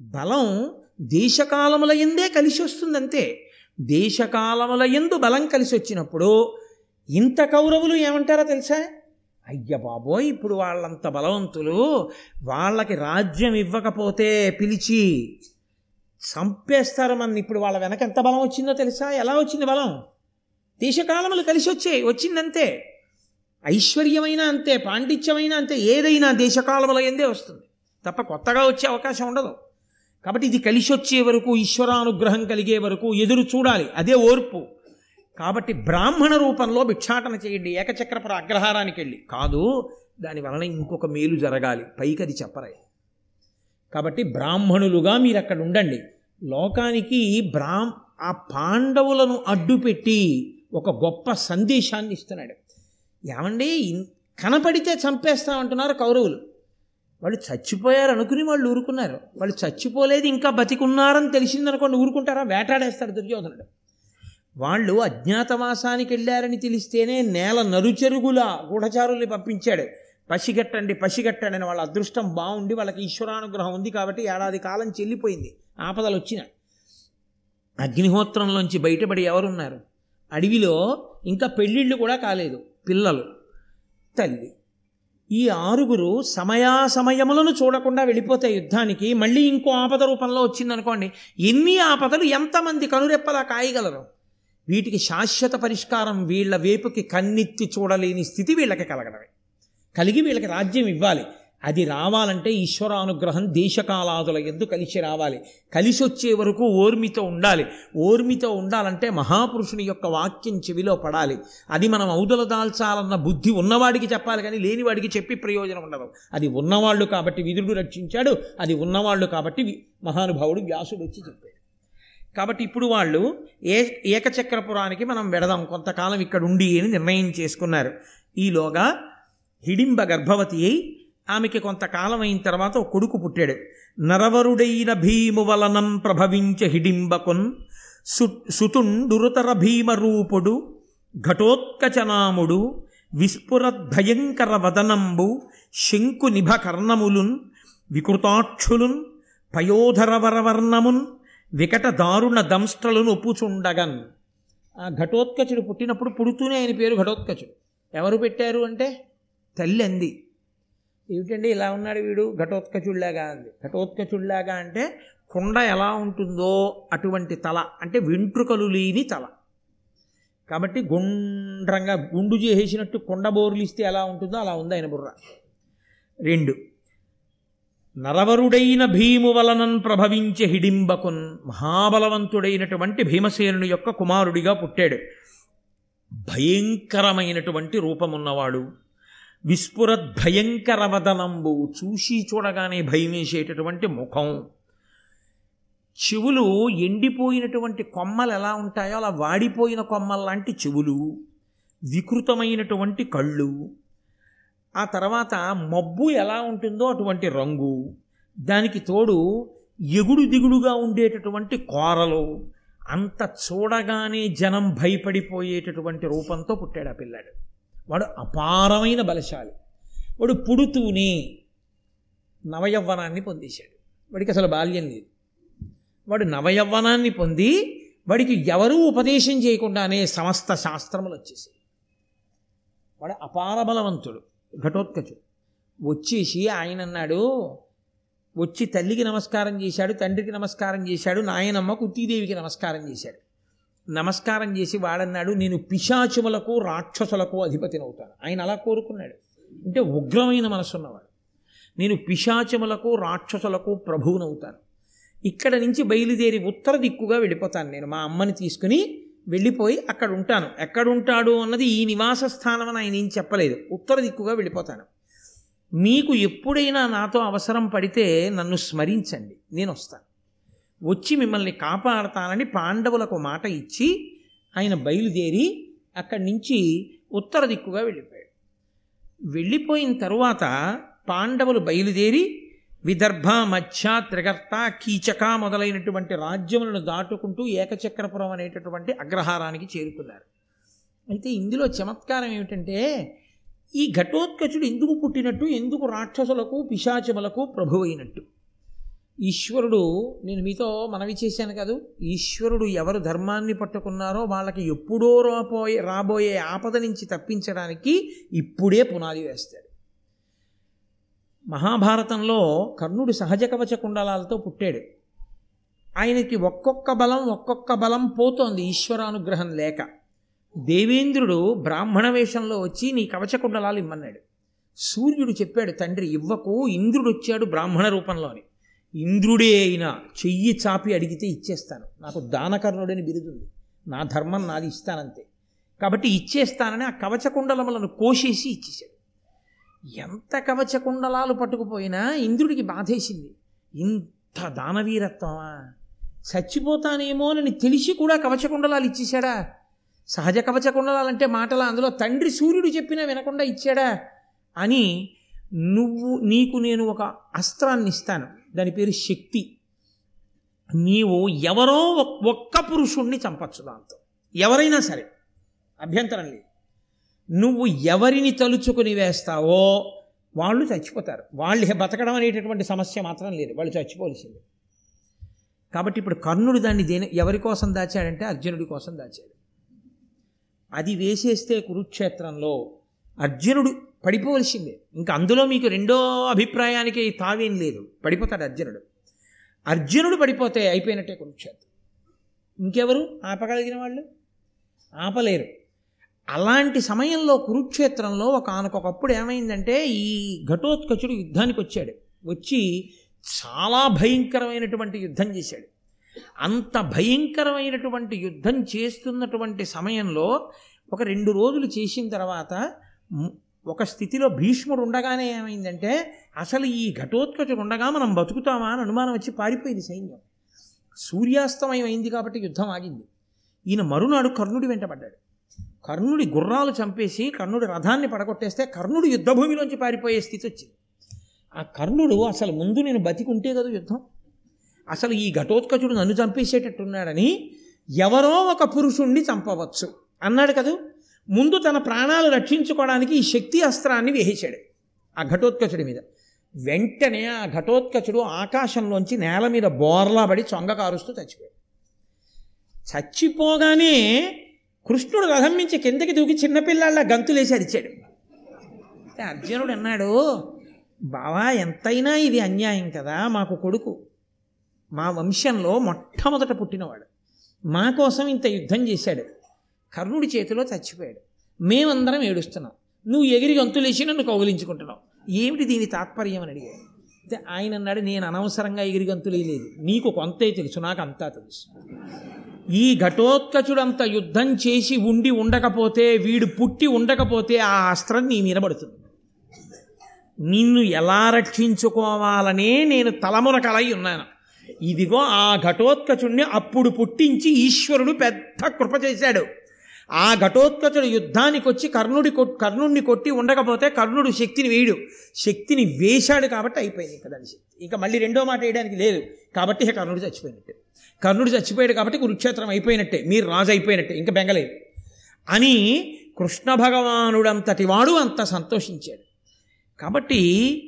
బలం దేశకాలముల ఎందే కలిసి వస్తుంది అంతే దేశకాలముల ఎందు బలం కలిసి వచ్చినప్పుడు ఇంత కౌరవులు ఏమంటారో తెలుసా? అయ్య బాబోయ్ ఇప్పుడు వాళ్ళంత బలవంతులు వాళ్ళకి రాజ్యం ఇవ్వకపోతే పిలిచి చంపేస్తారు మన ఇప్పుడు వాళ్ళ వెనక ఎంత బలం వచ్చిందో తెలుసా? ఎలా వచ్చింది బలం? దేశకాలములు కలిసి వచ్చాయి వచ్చిందంతే. ఐశ్వర్యమైన అంతే పాండిత్యమైన అంతే ఏదైనా దేశకాలముల ఎందే వస్తుంది. తప్ప కొత్తగా వచ్చే అవకాశం ఉండదు. కాబట్టి ఇది కలిసి వచ్చే వరకు ఈశ్వరానుగ్రహం కలిగే వరకు ఎదురు చూడాలి. అదే ఓర్పు. కాబట్టి బ్రాహ్మణ రూపంలో భిక్షాటన చేయండి ఏకచక్రపుర అగ్రహారానికి వెళ్ళి. కాదు దాని వలన ఇంకొక మేలు జరగాలి. పైకి అది చెప్పరాయి కాబట్టి బ్రాహ్మణులుగా మీరు అక్కడ ఉండండి. లోకానికి బ్రాహ్ ఆ పాండవులను అడ్డుపెట్టి ఒక గొప్ప సందేశాన్ని ఇస్తున్నాడు. ఏమండి కనపడితే చంపేస్తామంటున్నారు కౌరవులు. వాళ్ళు చచ్చిపోయారు అనుకుని వాళ్ళు ఊరుకున్నారు. వాళ్ళు చచ్చిపోలేదు ఇంకా బతికున్నారని తెలిసిందనుకోండి ఊరుకుంటారా? వేటాడేస్తాడు దుర్యోధనుడు. వాళ్ళు అజ్ఞాతవాసానికి వెళ్ళారని తెలిస్తేనే నేల నరుచెరుగుల గూఢచారుల్ని పంపించాడు. పసిగట్టండి పసిగట్టండి అని వాళ్ళ అదృష్టం బాగుండి వాళ్ళకి ఈశ్వరానుగ్రహం ఉంది కాబట్టి ఏడాది కాలం చెల్లిపోయింది. ఆపదలు వచ్చిన అగ్నిహోత్రంలోంచి బయటపడి ఎవరున్నారు? అడవిలో ఇంకా పెళ్ళిళ్ళు కూడా కాలేదు. పిల్లలు తల్లి ఈ ఆరుగురు సమయాసమయములను చూడకుండా వెళ్ళిపోతే యుద్ధానికి మళ్ళీ ఇంకో ఆపద రూపంలో వచ్చిందనుకోండి ఎన్ని ఆపదలు ఎంతమంది కనురెప్పలా కాయగలరు? వీటికి శాశ్వత పరిష్కారం వీళ్ళ వేపుకి కన్నెత్తి చూడలేని స్థితి వీళ్ళకి కలగడమే. కలిగి వీళ్ళకి రాజ్యం ఇవ్వాలి. అది రావాలంటే ఈశ్వరానుగ్రహం దేశకాలాదుల ఎందు కలిసి రావాలి. కలిసి వచ్చే వరకు ఓర్మితో ఉండాలి. ఓర్మితో ఉండాలంటే మహాపురుషుని యొక్క వాక్యం చెవిలో పడాలి. అది మనం అవుదల దాల్చాలన్న బుద్ధి ఉన్నవాడికి చెప్పాలి కానీ లేనివాడికి చెప్పి ప్రయోజనం ఉండదు. అది ఉన్నవాళ్ళు కాబట్టి విదురుడు రక్షించాడు. అది ఉన్నవాళ్ళు కాబట్టి మహానుభావుడు వ్యాసుడు వచ్చి చెప్పాడు. కాబట్టి ఇప్పుడు వాళ్ళు ఏ ఏకచక్రపురానికి మనం వెడదాం. కొంతకాలం ఇక్కడ ఉండి అని నిర్ణయం చేసుకున్నారు. ఈలోగా హిడింబ గర్భవతి అయి ఆమెకి కొంతకాలం అయిన తర్వాత ఒక కొడుకు పుట్టాడు. నరవరుడైన భీము వలనం ప్రభవించ హిడింబకున్ సు సుతుండురుతర భీమరూపుడు ఘటోత్కచనాముడు విస్ఫురద్భయంకర వదనంబు శంకు నిభ కర్ణములున్ వికృతాక్షులున్ పయోధరవరవర్ణమున్ వికట దారుణ దంష్ట్రలను ఒప్పుచుండగన్. ఆ ఘటోత్కచుడు పుట్టినప్పుడు పుడుతూనే ఆయన పేరు ఘటోత్కచుడు. ఎవరు పెట్టారు అంటే తల్లి అంది. ఏమిటండి ఇలా ఉన్నాడు వీడు? ఘటోత్కచుడిలాగా అంది. ఘటోత్కచుడిలాగా అంటే కుండ ఎలా ఉంటుందో అటువంటి తల అంటే వెంట్రుకలు లేని తల. కాబట్టి గుండ్రంగా గుండు చేసేసినట్టు కొండ బోర్లిస్తే ఎలా ఉంటుందో అలా ఉంది ఆయన బుర్ర. రెండు. నరవరుడైన భీము వలనన్ ప్రభవించే హిడింబకున్ మహాబలవంతుడైనటువంటి భీమసేనుని యొక్క కుమారుడిగా పుట్టాడు. భయంకరమైనటువంటి రూపమున్నవాడు. విస్ఫురద్భయంకరవదనంబు చూసి చూడగానే భయమేసేటటువంటి ముఖం. చెవులు ఎండిపోయినటువంటి కొమ్మలు ఎలా ఉంటాయో అలా వాడిపోయిన కొమ్మల్లాంటి చెవులు వికృతమైనటువంటి కళ్ళు ఆ తర్వాత మబ్బు ఎలా ఉంటుందో అటువంటి రంగు దానికి తోడు ఎగుడు దిగుడుగా ఉండేటటువంటి కోరలు అంత చూడగానే జనం భయపడిపోయేటటువంటి రూపంతో పుట్టాడు ఆ పిల్లాడు. వాడు అపారమైన బలశాలి. వాడు పుడుతూనే నవయవ్వనాన్ని పొందేశాడు. వాడికి అసలు బాల్యం లేదు. వాడు నవయవ్వనాన్ని పొంది వాడికి ఎవరూ ఉపదేశం చేయకుండానే సమస్త శాస్త్రములు వచ్చేసాయి. వాడు అపార బలవంతుడు ఘటోత్కచుడు. వచ్చేసి ఆయన అన్నాడు వచ్చి తల్లికి నమస్కారం చేశాడు తండ్రికి నమస్కారం చేశాడు నాయనమ్మ కుతీదేవికి నమస్కారం చేశాడు. నమస్కారం చేసి వాడన్నాడు. నేను పిశాచుములకు రాక్షసులకు అధిపతినవుతాను. ఆయన అలా కోరుకున్నాడు. అంటే ఉగ్రమైన మనసున్నవాడు. నేను పిశాచములకు రాక్షసులకు ప్రభువునవుతాను. ఇక్కడ నుంచి బయలుదేరి ఉత్తర దిక్కుగా వెళ్ళిపోతాను నేను. మా అమ్మని తీసుకుని వెళ్ళిపోయి అక్కడ ఉంటాను ఎక్కడుంటాడు అన్నది ఈ నివాస స్థానం అని ఆయన ఏం చెప్పలేదు. ఉత్తర దిక్కుగా వెళ్ళిపోతాను. మీకు ఎప్పుడైనా నాతో అవసరం పడితే నన్ను స్మరించండి. నేను వస్తాను వచ్చి మిమ్మల్ని కాపాడతానని పాండవులకు మాట ఇచ్చి ఆయన బయలుదేరి అక్కడి నుంచి ఉత్తర దిక్కుగా వెళ్ళిపోయాడు. వెళ్ళిపోయిన తరువాత పాండవులు బయలుదేరి విదర్భ మధ్య త్రిగర్త కీచక మొదలైనటువంటి రాజ్యములను దాటుకుంటూ ఏకచక్రపురం అనేటటువంటి అగ్రహారానికి చేరుకున్నారు. అయితే ఇందులో చమత్కారం ఏమిటంటే ఈ ఘటోత్కచుడు ఎందుకు పుట్టినట్టు ఎందుకు రాక్షసులకు పిశాచములకు ప్రభువైనట్టు? ఈశ్వరుడు నేను మీతో మనవి చేశాను కాదు ఈశ్వరుడు ఎవరు ధర్మాన్ని పట్టుకున్నారో వాళ్ళకి ఎప్పుడో రాబోయే రాబోయే ఆపద నుంచి తప్పించడానికి ఇప్పుడే పునాది వేస్తాడు. మహాభారతంలో కర్ణుడు సహజ కవచ కుండలాలతో పుట్టాడు. ఆయనకి ఒక్కొక్క బలం ఒక్కొక్క బలం పోతోంది ఈశ్వరానుగ్రహం లేక. దేవేంద్రుడు బ్రాహ్మణ వేషంలో వచ్చి నీ కవచ కుండలాలు ఇమ్మన్నాడు. సూర్యుడు చెప్పాడు తండ్రి ఇవ్వకు ఇంద్రుడు వచ్చాడు బ్రాహ్మణ రూపంలోని. ఇంద్రుడే అయినా చెయ్యి చాపి అడిగితే ఇచ్చేస్తాను. నాకు దానకర్ణుడని బిరుదుంది. నా ధర్మం నాది ఇస్తానంతే. కాబట్టి ఇచ్చేస్తానని ఆ కవచకుండలములను కోసేసి ఇచ్చేశాడు. ఎంత కవచకుండలాలు పట్టుకుపోయినా ఇంద్రుడికి బాధేసింది. ఇంత దానవీరత్వమా? చచ్చిపోతానేమోనని తెలిసి కూడా కవచకుండలాలు ఇచ్చేశాడా? సహజ కవచకుండలాలంటే మాటల అందులో తండ్రి సూర్యుడు చెప్పినా వినకుండా ఇచ్చాడా? అని నువ్వు నీకు నేను ఒక అస్త్రాన్ని ఇస్తాను దాని పేరు శక్తి. నీవు ఎవరో ఒక్క పురుషుణ్ణి చంపచ్చు దాంతో. ఎవరైనా సరే అభ్యంతరం లేదు. నువ్వు ఎవరిని తలుచుకుని వేస్తావో వాళ్ళు చచ్చిపోతారు. వాళ్ళు బతకడం అనేటటువంటి సమస్య మాత్రం లేదు. వాళ్ళు చచ్చిపోవలసిందే. కాబట్టి ఇప్పుడు కర్ణుడు దాన్ని దేని ఎవరి కోసం దాచాడంటే అర్జునుడి కోసం దాచాడు. అది వేసేస్తే కురుక్షేత్రంలో అర్జునుడు పడిపోవలసిందే. ఇంకా అందులో మీకు రెండో అభిప్రాయానికి తావేం లేదు. పడిపోతాడు అర్జునుడు. అర్జునుడు పడిపోతే అయిపోయినట్టే కురుక్షేత్రం ఇంకెవరు? ఆపగలిగిన వాళ్ళు? ఆపలేరు. అలాంటి సమయంలో కురుక్షేత్రంలో ఒక ఆనకొకప్పుడు ఏమైందంటే ఈ ఘటోత్కచుడు యుద్ధానికి వచ్చాడు. వచ్చి చాలా భయంకరమైనటువంటి యుద్ధం చేశాడు. అంత భయంకరమైనటువంటి యుద్ధం చేస్తున్నటువంటి సమయంలో ఒక రెండు రోజులు చేసిన తర్వాత ఒక స్థితిలో భీష్ముడు ఉండగానే ఏమైందంటే అసలు ఈ ఘటోత్కచుడు ఉండగా మనం బతుకుతామా అని అనుమానం వచ్చి పారిపోయింది సైన్యం. సూర్యాస్తమయం అయింది కాబట్టి యుద్ధం ఆగింది. ఈయన మరునాడు కర్ణుడి వెంటబడ్డాడు కర్ణుడి గుర్రాలు చంపేసి కర్ణుడి రథాన్ని పడగొట్టేస్తే కర్ణుడు యుద్ధభూమిలోంచి పారిపోయే స్థితి వచ్చింది. ఆ కర్ణుడు అసలు ముందు నేను బతికుంటే కదా యుద్ధం? అసలు ఈ ఘటోత్కచుడు నన్ను చంపేసేటట్టున్నాడని ఎవరో ఒక పురుషుణ్ణి చంపవచ్చు. అన్నాడు కదూ? ముందు తన ప్రాణాలు రక్షించుకోవడానికి ఈ శక్తి అస్త్రాన్ని వేహించాడు. ఆ ఘటోత్కచుడి మీద. వెంటనే ఆ ఘటోత్కచుడు ఆకాశంలోంచి నేల మీద బోర్లా పడి చొంగ కారుస్తూ చచ్చిపోయాడు. చచ్చిపోగానే కృష్ణుడు రథం నుంచి కిందకి దూకి చిన్నపిల్లాళ్ళ గంతులేసి అరిచాడు. అర్జునుడు అన్నాడు బావా ఎంతైనా ఇది అన్యాయం కదా మాకు కొడుకు. మా వంశంలో మొట్టమొదట పుట్టినవాడు. మా కోసం ఇంత యుద్ధం చేశాడు. కర్ణుడి చేతిలో చచ్చిపోయాడు. మేమందరం ఏడుస్తున్నాం. నువ్వు ఎగిరి గంతులేసి నన్ను కౌగిలించుకుంటున్నావు. ఏమిటి దీని తాత్పర్యం అని అడిగాడు. అయితే ఆయన అన్నాడు నేను అనవసరంగా ఎగిరి గంతులేయలేదు నీకు కొంతే తెలుసు నాకు అంతా తెలుసు. ఈ ఘటోత్కచుడంత యుద్ధం చేసి ఉండి ఉండకపోతే వీడు పుట్టి ఉండకపోతే ఆ అస్త్రం నీ మీద పడుతుంది. నిన్ను ఎలా రక్షించుకోవాలనే నేను తలమునకలై ఉన్నాను. ఇదిగో ఆ ఘటోత్కచుడిని అప్పుడు పుట్టించి ఈశ్వరుడు పెద్ద కృప చేశాడు. ఆ ఘటోత్కచుడు యుద్ధానికి వచ్చి కర్ణుడి కర్ణుడిని కొట్టి ఉండకపోతే కర్ణుడు శక్తిని వేయడు శక్తిని వేశాడు కాబట్టి అయిపోయింది ఇంకా దాని శక్తి. ఇంకా మళ్ళీ రెండో మాట వేయడానికి లేదు. కాబట్టి కర్ణుడు చచ్చిపోయినట్టే. కర్ణుడు చచ్చిపోయాడు కాబట్టి కురుక్షేత్రం అయిపోయినట్టే. మీరు రాజు అయిపోయినట్టే. ఇంకా బెంగలేదు. అని కృష్ణ భగవానుడంతటి వాడు అంత సంతోషించాడు. కాబట్టి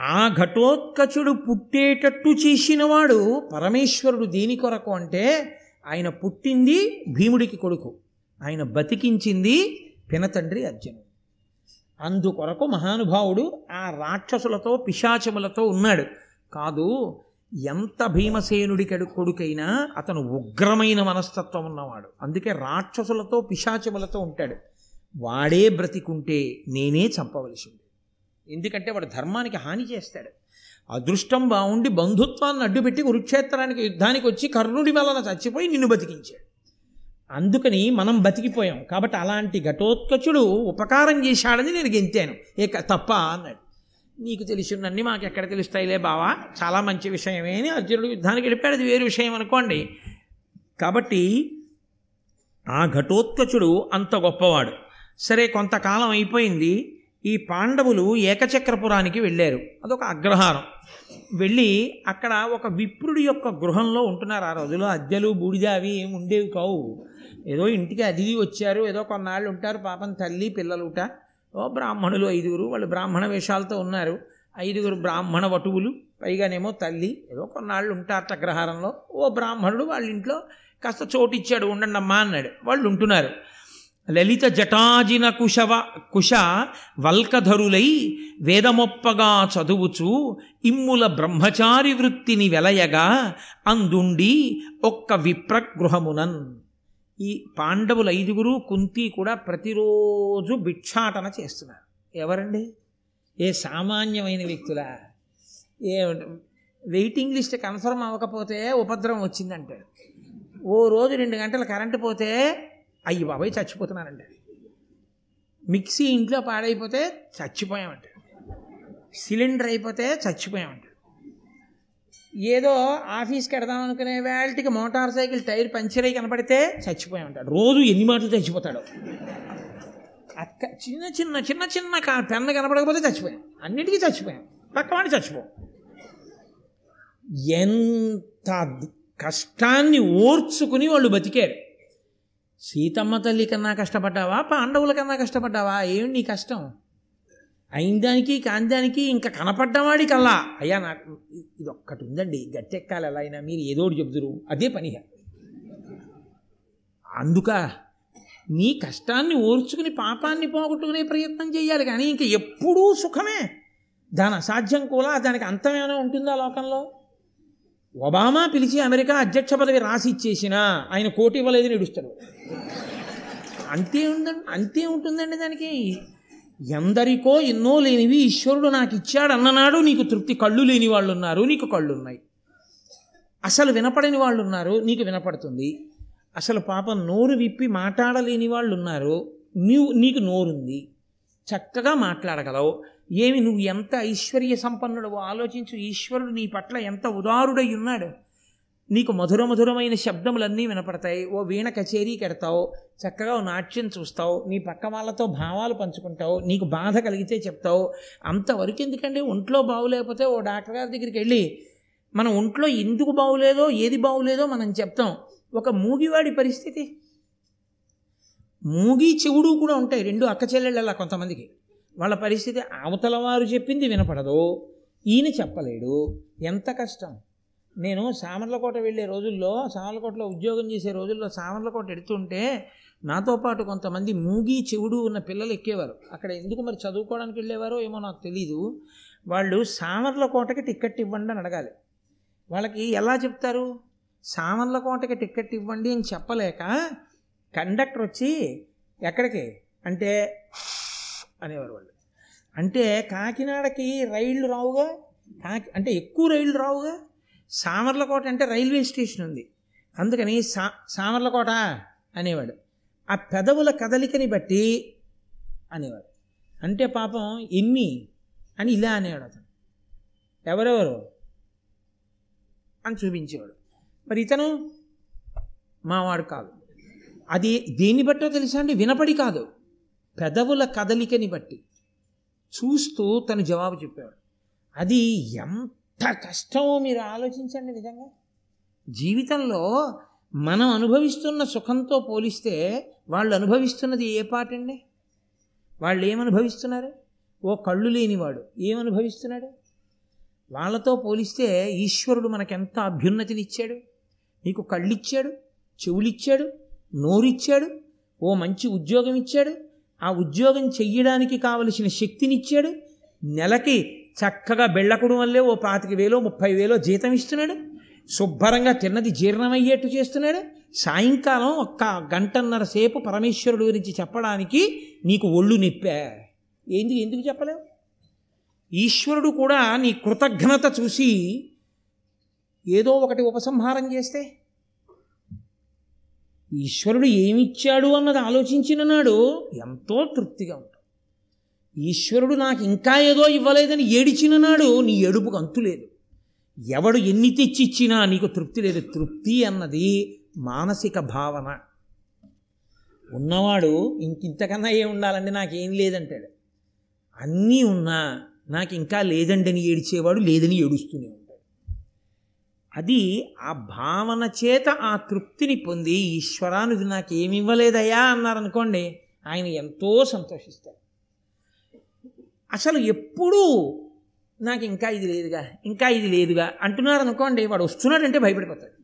ఆ ఘటోత్కచుడు పుట్టేటట్టు చేసినవాడు పరమేశ్వరుడు దేని కొరకు అంటే ఆయన పుట్టింది భీముడికి కొడుకు. ఆయన బతికించింది పినతండ్రి అర్జునుడు. అందుకొరకు మహానుభావుడు ఆ రాక్షసులతో పిశాచములతో ఉన్నాడు. కాదు ఎంత భీమసేనుడి కడు కొడుకైనా అతను ఉగ్రమైన మనస్తత్వం ఉన్నవాడు. అందుకే రాక్షసులతో పిశాచములతో ఉంటాడు. వాడే బ్రతికుంటే నేనే చంపవలసింది. ఎందుకంటే వాడు ధర్మానికి హాని చేస్తాడు. అదృష్టం బాగుండి బంధుత్వాన్ని అడ్డుపెట్టి కురుక్షేత్రానికి యుద్ధానికి వచ్చి కర్ణుడి వలన చచ్చిపోయి నిన్ను బతికించాడు. అందుకని మనం బతికిపోయాం. కాబట్టి అలాంటి ఘటోత్కచుడు ఉపకారం చేశాడని నేను గెంతాను. ఏక తప్ప అన్నాడు. నీకు తెలిసినన్ని మాకు ఎక్కడ తెలుస్తాయిలే బావా? చాలా మంచి విషయమే అని అర్జునుడు యుద్ధానికి వెళ్ళిపోయాడు. అది వేరే విషయం అనుకోండి. కాబట్టి ఆ ఘటోత్కచుడు అంత గొప్పవాడు. సరే కొంతకాలం అయిపోయింది. ఈ పాండవులు ఏకచక్రపురానికి వెళ్ళారు. అదొక అగ్రహారం. వెళ్ళి అక్కడ ఒక విప్రుడి యొక్క గృహంలో ఉంటున్నారు ఆ రోజులో అద్దెలు బూడిద అవి ఏమి ఉండేవి కావు. ఏదో ఇంటికి అతిథి వచ్చారు ఏదో కొన్నాళ్ళు ఉంటారు పాపం తల్లి పిల్లలుట. ఓ బ్రాహ్మణులు ఐదుగురు వాళ్ళు బ్రాహ్మణ వేషాలతో ఉన్నారు. ఐదుగురు బ్రాహ్మణ వటువులు పైగానేమో తల్లి ఏదో కొన్నాళ్ళు ఉంటారట అగ్రహారంలో. ఓ బ్రాహ్మణుడు వాళ్ళ ఇంట్లో కాస్త చోటు ఇచ్చాడు ఉండండి అమ్మా అన్నాడు. వాళ్ళు ఉంటున్నారు. లలిత జటాజిన కుశవ కుశ వల్కధరులై వేదమొప్పగా చదువుచు ఇమ్ముల బ్రహ్మచారి వృత్తిని వెలయగా అందుండి ఒక్క విప్రగృహమునన్. ఈ పాండవులు ఐదుగురు కుంతి కూడా ప్రతిరోజు భిక్షాటన చేస్తున్నారు. ఎవరండి? ఏ సామాన్యమైన వ్యక్తులా? ఏ వెయిటింగ్ లిస్ట్ కన్ఫర్మ్ అవ్వకపోతే ఉపద్రవం వచ్చిందంటాడు. ఓ రోజు రెండు గంటలు కరెంటు పోతే అయ్యి బాబాయ్ చచ్చిపోతున్నానండి మిక్సీ ఇంట్లో పాడైపోతే చచ్చిపోయామంట. సిలిండర్ అయిపోతే చచ్చిపోయామంట. ఏదో ఆఫీస్కి వెడదాం అనుకునే వేళటికి మోటార్ సైకిల్ టైర్ పంచర్ అయి కనపడితే చచ్చిపోయామంటాడు రోజు ఎన్ని మాటలు చచ్చిపోతాడు. అక్క చిన్న చిన్న చిన్న చిన్న కా- పెన్ను కనపడకపోతే చచ్చిపోయాం. అన్నిటికీ చచ్చిపోయాం. పక్కవాడిని చచ్చిపోయాం ఎంత కష్టాన్ని ఓర్చుకుని వాళ్ళు బతికారు. సీతమ్మ తల్లి కన్నా కష్టపడ్డావా? పాండవుల కన్నా కష్టపడ్డావా? ఏమి నీ కష్టం? అయిన దానికి కాని దానికి ఇంకా కనపడ్డవాడి కల్లా. అయ్యా నాకు ఇది ఒక్కటి ఉందండి. గట్టెక్కాలి ఎలా అయినా మీరు ఏదో ఒకటి చెబుతురు అదే పని అందుక నీ కష్టాన్ని ఓర్చుకుని పాపాన్ని పోగొట్టుకునే ప్రయత్నం చేయాలి కానీ ఇంక ఎప్పుడూ సుఖమే. దాని అసాధ్యం కూడా దానికి అంతమేమైనా ఉంటుందా లోకంలో? ఒబామా పిలిచి అమెరికా అధ్యక్ష పదవి రాసి ఇచ్చేసినా ఆయన కోటి ఇవ్వలేదు నిడుస్తాడు అంతే ఉందండి అంతే ఉంటుందండి దానికి. ఎందరికో ఎన్నో లేనివి ఈశ్వరుడు నాకు ఇచ్చాడు అన్ననాడు నీకు తృప్తి కళ్ళు లేని వాళ్ళు ఉన్నారు నీకు కళ్ళు ఉన్నాయి అసలు వినపడని వాళ్ళు ఉన్నారు నీకు వినపడుతుంది. అసలు పాపం నోరు విప్పి మాట్లాడలేని వాళ్ళు ఉన్నారు నీవు నీకు నోరుంది. చక్కగా మాట్లాడగలవు. ఏమి నువ్వు ఎంత ఐశ్వర్య సంపన్నుడవో ఆలోచించు ఈశ్వరుడు నీ పట్ల ఎంత ఉదారుడై ఉన్నాడు. నీకు మధుర మధురమైన శబ్దములన్నీ వినపడతాయి. ఓ వీణ కచేరీ కడతావు చక్కగా ఓ నాట్యం చూస్తావు నీ పక్క వాళ్ళతో భావాలు పంచుకుంటావు నీకు బాధ కలిగితే చెప్తావు. అంతవరకు ఎందుకండి? ఒంట్లో బాగులేకపోతే ఓ డాక్టర్ గారి దగ్గరికి వెళ్ళి మన ఒంట్లో ఎందుకు బాగులేదో ఏది బాగులేదో మనం చెప్తాం. ఒక మూగివాడి పరిస్థితి. మూగి చెవుడు కూడా ఉంటాయి రెండు అక్క చెల్లెళ్ళ కొంతమందికి. వాళ్ళ పరిస్థితి అవతల వారు చెప్పింది వినపడదు. ఈయన చెప్పలేడు. ఎంత కష్టం. నేను సామర్లకోట వెళ్ళే రోజుల్లో సామర్లకోటలో ఉద్యోగం చేసే రోజుల్లో సామర్లకోట ఎడుతుంటే నాతో పాటు కొంతమంది మూగి చెవుడు ఉన్న పిల్లలు ఎక్కేవారు. అక్కడ ఎందుకు మరి చదువుకోవడానికి వెళ్ళేవారో ఏమో నాకు తెలీదు. వాళ్ళు సామర్లకోటకి టిక్కెట్ ఇవ్వండి అని అడగాలి. వాళ్ళకి ఎలా చెప్తారు? సామర్లకోటకి టిక్కెట్ ఇవ్వండి అని చెప్పలేక కండక్టర్ వచ్చి ఎక్కడికి? అంటే అనేవారు వాళ్ళు. అంటే కాకినాడకి రైళ్ళు రావుగా? కాకి అంటే ఎక్కువ రైళ్ళు రావుగా? సామర్లకోట అంటే రైల్వే స్టేషన్ ఉంది. అందుకని సా సామర్లకోట అనేవాడు. ఆ పెదవుల కదలికని బట్టి అనేవాడు. అంటే పాపం ఎన్ని అని ఇలా అనేవాడు అతను. ఎవరెవరు? అని చూపించేవాడు. మరి ఇతను మావాడు కాదు. అది దేన్ని బట్టో తెలుసా అండి? వినపడి కాదు. పెదవుల కదలికని బట్టి చూస్తూ తను జవాబు చెప్పాడు అది ఎంత కష్టమో మీరు ఆలోచించండి నిజంగా. జీవితంలో మనం అనుభవిస్తున్న సుఖంతో పోలిస్తే వాళ్ళు అనుభవిస్తున్నది ఏ పాటండి వాళ్ళు ఏమనుభవిస్తున్నారు? ఓ కళ్ళు లేనివాడు ఏమనుభవిస్తున్నాడు? వాళ్ళతో పోలిస్తే ఈశ్వరుడు మనకెంత అభ్యున్నతినిచ్చాడు? నీకు కళ్ళిచ్చాడు చెవులిచ్చాడు నోరిచ్చాడు ఓ మంచి ఉద్యోగం ఇచ్చాడు ఆ ఉద్యోగం చెయ్యడానికి కావలసిన శక్తినిచ్చాడు. నెలకి చక్కగా బెళ్ళకుడు వల్లే ఓ పాతిక వేలో ముప్పై వేలో జీతం ఇస్తున్నాడు. శుభ్రంగా తిన్నది జీర్ణమయ్యేట్టు చేస్తున్నాడు. సాయంకాలం ఒక్క గంటన్నర సేపు పరమేశ్వరుడు గురించి చెప్పడానికి నీకు ఒళ్ళు నిప్పా. ఏంది ఎందుకు చెప్పలేవు? ఈశ్వరుడు కూడా నీ కృతజ్ఞత చూసి ఏదో ఒకటి ఉపసంహారం చేస్తే ఈశ్వరుడు ఏమిచ్చాడు అన్నది ఆలోచించిన నాడు ఎంతో తృప్తిగా ఉంటాడు ఈశ్వరుడు నాకు ఇంకా ఏదో ఇవ్వలేదని ఏడిచిన నాడు నీ ఏడుపుకు అంతు లేదు. ఎవడు ఎన్ని తెచ్చిచ్చినా నీకు తృప్తి లేదు. తృప్తి అన్నది మానసిక భావన. ఉన్నవాడు ఇంకింతకన్నా ఏం ఉండాలండి? నాకేం లేదంటాడు. అన్నీ ఉన్నా నాకు ఇంకా లేదండని ఏడిచేవాడు లేదని ఏడుస్తూనే ఉంటాడు. అది ఆ భావన చేత ఆ తృప్తిని పొంది ఈశ్వరానికి నాకు ఏమి ఇవ్వలేదయ్యా అన్నారనుకోండి ఆయన ఎంతో సంతోషిస్తారు. అసలు ఎప్పుడూ నాకు ఇంకా ఇది లేదుగా ఇంకా ఇది లేదుగా అంటున్నారు అనుకోండి వాడు వస్తున్నాడంటే భయపడిపోతాడు.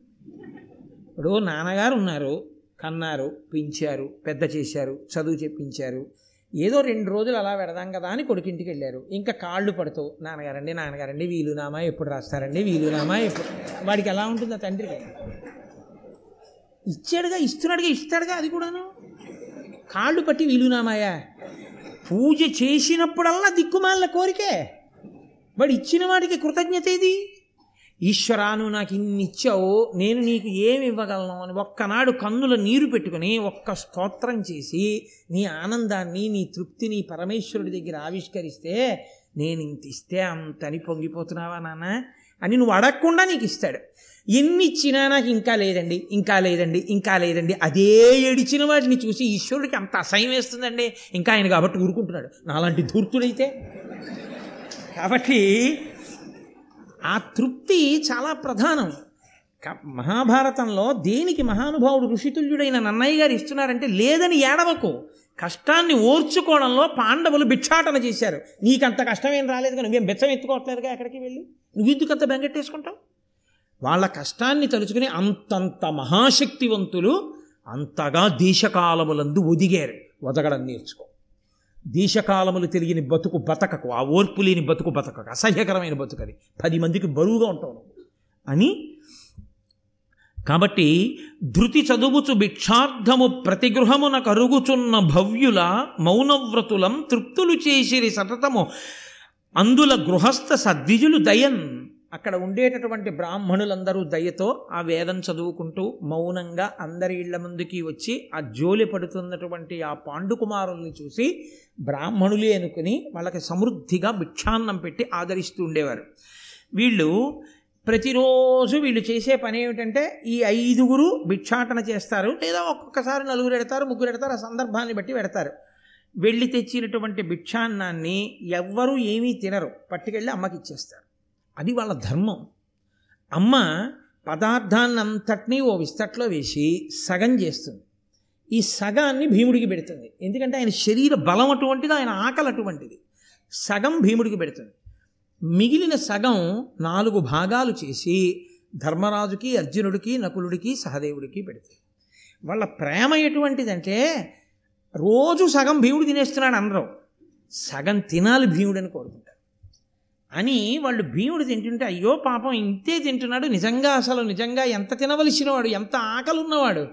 ఇప్పుడు నాన్నగారు ఉన్నారు కన్నారు పెంచారు పెద్ద చేశారు చదువు చెప్పించారు ఏదో రెండు రోజులు అలా పెడదాం కదా అని కొడుకింటికి వెళ్ళారు. ఇంకా కాళ్ళు పడుతూ నాన్నగారండి నాన్నగారండి వీలునామా? ఎప్పుడు రాస్తారండి? వీలునామా? ఎప్పుడు? వాడికి ఎలా ఉంటుంది ఆ తండ్రికి. ఇచ్చాడుగా ఇస్తున్నాడుగా ఇస్తాడుగా అది కూడాను. కాళ్ళు పట్టి వీలునామాయా? పూజ చేసినప్పుడల్లా దిక్కుమాలిన కోరికే. వాడు ఇచ్చిన వాడికి కృతజ్ఞత ఇది ఈశ్వరా నువ్వు నాకు ఇన్ని ఇచ్చావు నేను నీకు ఏమి ఇవ్వగలను అని ఒక్కనాడు కన్నుల నీరు పెట్టుకుని ఒక్క స్తోత్రం చేసి నీ ఆనందాన్ని నీ తృప్తిని పరమేశ్వరుడి దగ్గర ఆవిష్కరిస్తే నేను ఇంత ఇస్తే అంతని పొంగిపోతున్నావా నాన్న? అని నువ్వు అడగకుండా నీకు ఇస్తాడు. ఎన్ని ఇచ్చినా నాకు ఇంకా లేదండి ఇంకా లేదండి ఇంకా లేదండి. అదే ఏడిచిన వాటిని చూసి ఈశ్వరుడికి అంత అసహ్యం వేస్తుందండి. ఇంకా ఆయన కాబట్టి ఊరుకుంటున్నాడు. నాలాంటి ధూర్తుడైతే. కాబట్టి ఆ తృప్తి చాలా ప్రధానం. క- మహాభారతంలో దేనికి మహానుభావుడు ఋషితుల్యుడైన నన్నయ్య గారు ఇస్తున్నారంటే లేదని ఏడవకు. కష్టాన్ని ఓర్చుకోవడంలో పాండవులు భిక్షాటన చేశారు. నీకంత కష్టమేం రాలేదు నువ్వేం బిచ్చం ఎత్తుకోవట్లేదుగా ఎక్కడికి వెళ్ళి? నువ్వు ఎందుకంత బెంగట్టేసుకుంటావు? వాళ్ళ కష్టాన్ని తలుచుకుని అంతంత మహాశక్తివంతులు అంతగా దేశకాలములందు ఒదిగారు. ఒదగడం నేర్చుకో. దేశకాలములు తెలియని బతుకు బతకకు ఆ ఓర్పు లేని బతుకు బతకకు అసహ్యకరమైన బతుకు అది. పది మందికి బరువుగా ఉంటావు అని కాబట్టి ధృతి చదువుచు భిక్షార్థము ప్రతిగృహమున కరుగుచున్న భవ్యుల మౌనవ్రతులం తృప్తులు చేసిరి సతతము. అందుల గృహస్థ సద్విజులు దయన్. అక్కడ ఉండేటటువంటి బ్రాహ్మణులందరూ దయతో ఆ వేదం చదువుకుంటూ మౌనంగా అందరి ఇళ్ళ ముందుకి వచ్చి ఆ జోలి పడుతున్నటువంటి ఆ పాండుకుమారుల్ని చూసి బ్రాహ్మణులే అనుకుని వాళ్ళకి సమృద్ధిగా భిక్షాన్నం పెట్టి ఆదరిస్తూ ఉండేవారు. వీళ్ళు ప్రతిరోజు వీళ్ళు చేసే పని ఏమిటంటే ఈ ఐదుగురు భిక్షాటన చేస్తారు లేదా ఒక్కొక్కసారి నలుగురు ఎడతారు ముగ్గురు ఎడతారు ఆ సందర్భాన్ని బట్టి పెడతారు. వెళ్ళి తెచ్చినటువంటి భిక్షాన్నాన్ని ఎవ్వరూ ఏమీ తినరు పట్టుకెళ్ళి అమ్మకి ఇచ్చేస్తారు. అది వాళ్ళ ధర్మం. అమ్మ పదార్థాన్నంతటినీ ఓ విస్తట్లో వేసి సగం చేస్తుంది. ఈ సగాన్ని భీముడికి పెడుతుంది. ఎందుకంటే ఆయన శరీర బలం అటువంటిది ఆయన ఆకలి అటువంటిది. సగం భీముడికి పెడుతుంది. మిగిలిన సగం నాలుగు భాగాలు చేసి ధర్మరాజుకి అర్జునుడికి నకులుడికి సహదేవుడికి పెడుతుంది. వాళ్ళ ప్రేమ ఎటువంటిదంటే రోజు సగం భీముడు తినేస్తున్నాడు అనరు సగం తినాలి భీముడని కోరుకుంటారు. అని వాళ్ళు భీముడు తింటుంటే అయ్యో పాపం ఇంతే తింటున్నాడు. నిజంగా అసలు నిజంగా ఎంత తినవలసిన వాడు ఎంత ఆకలి ఉన్నవాడు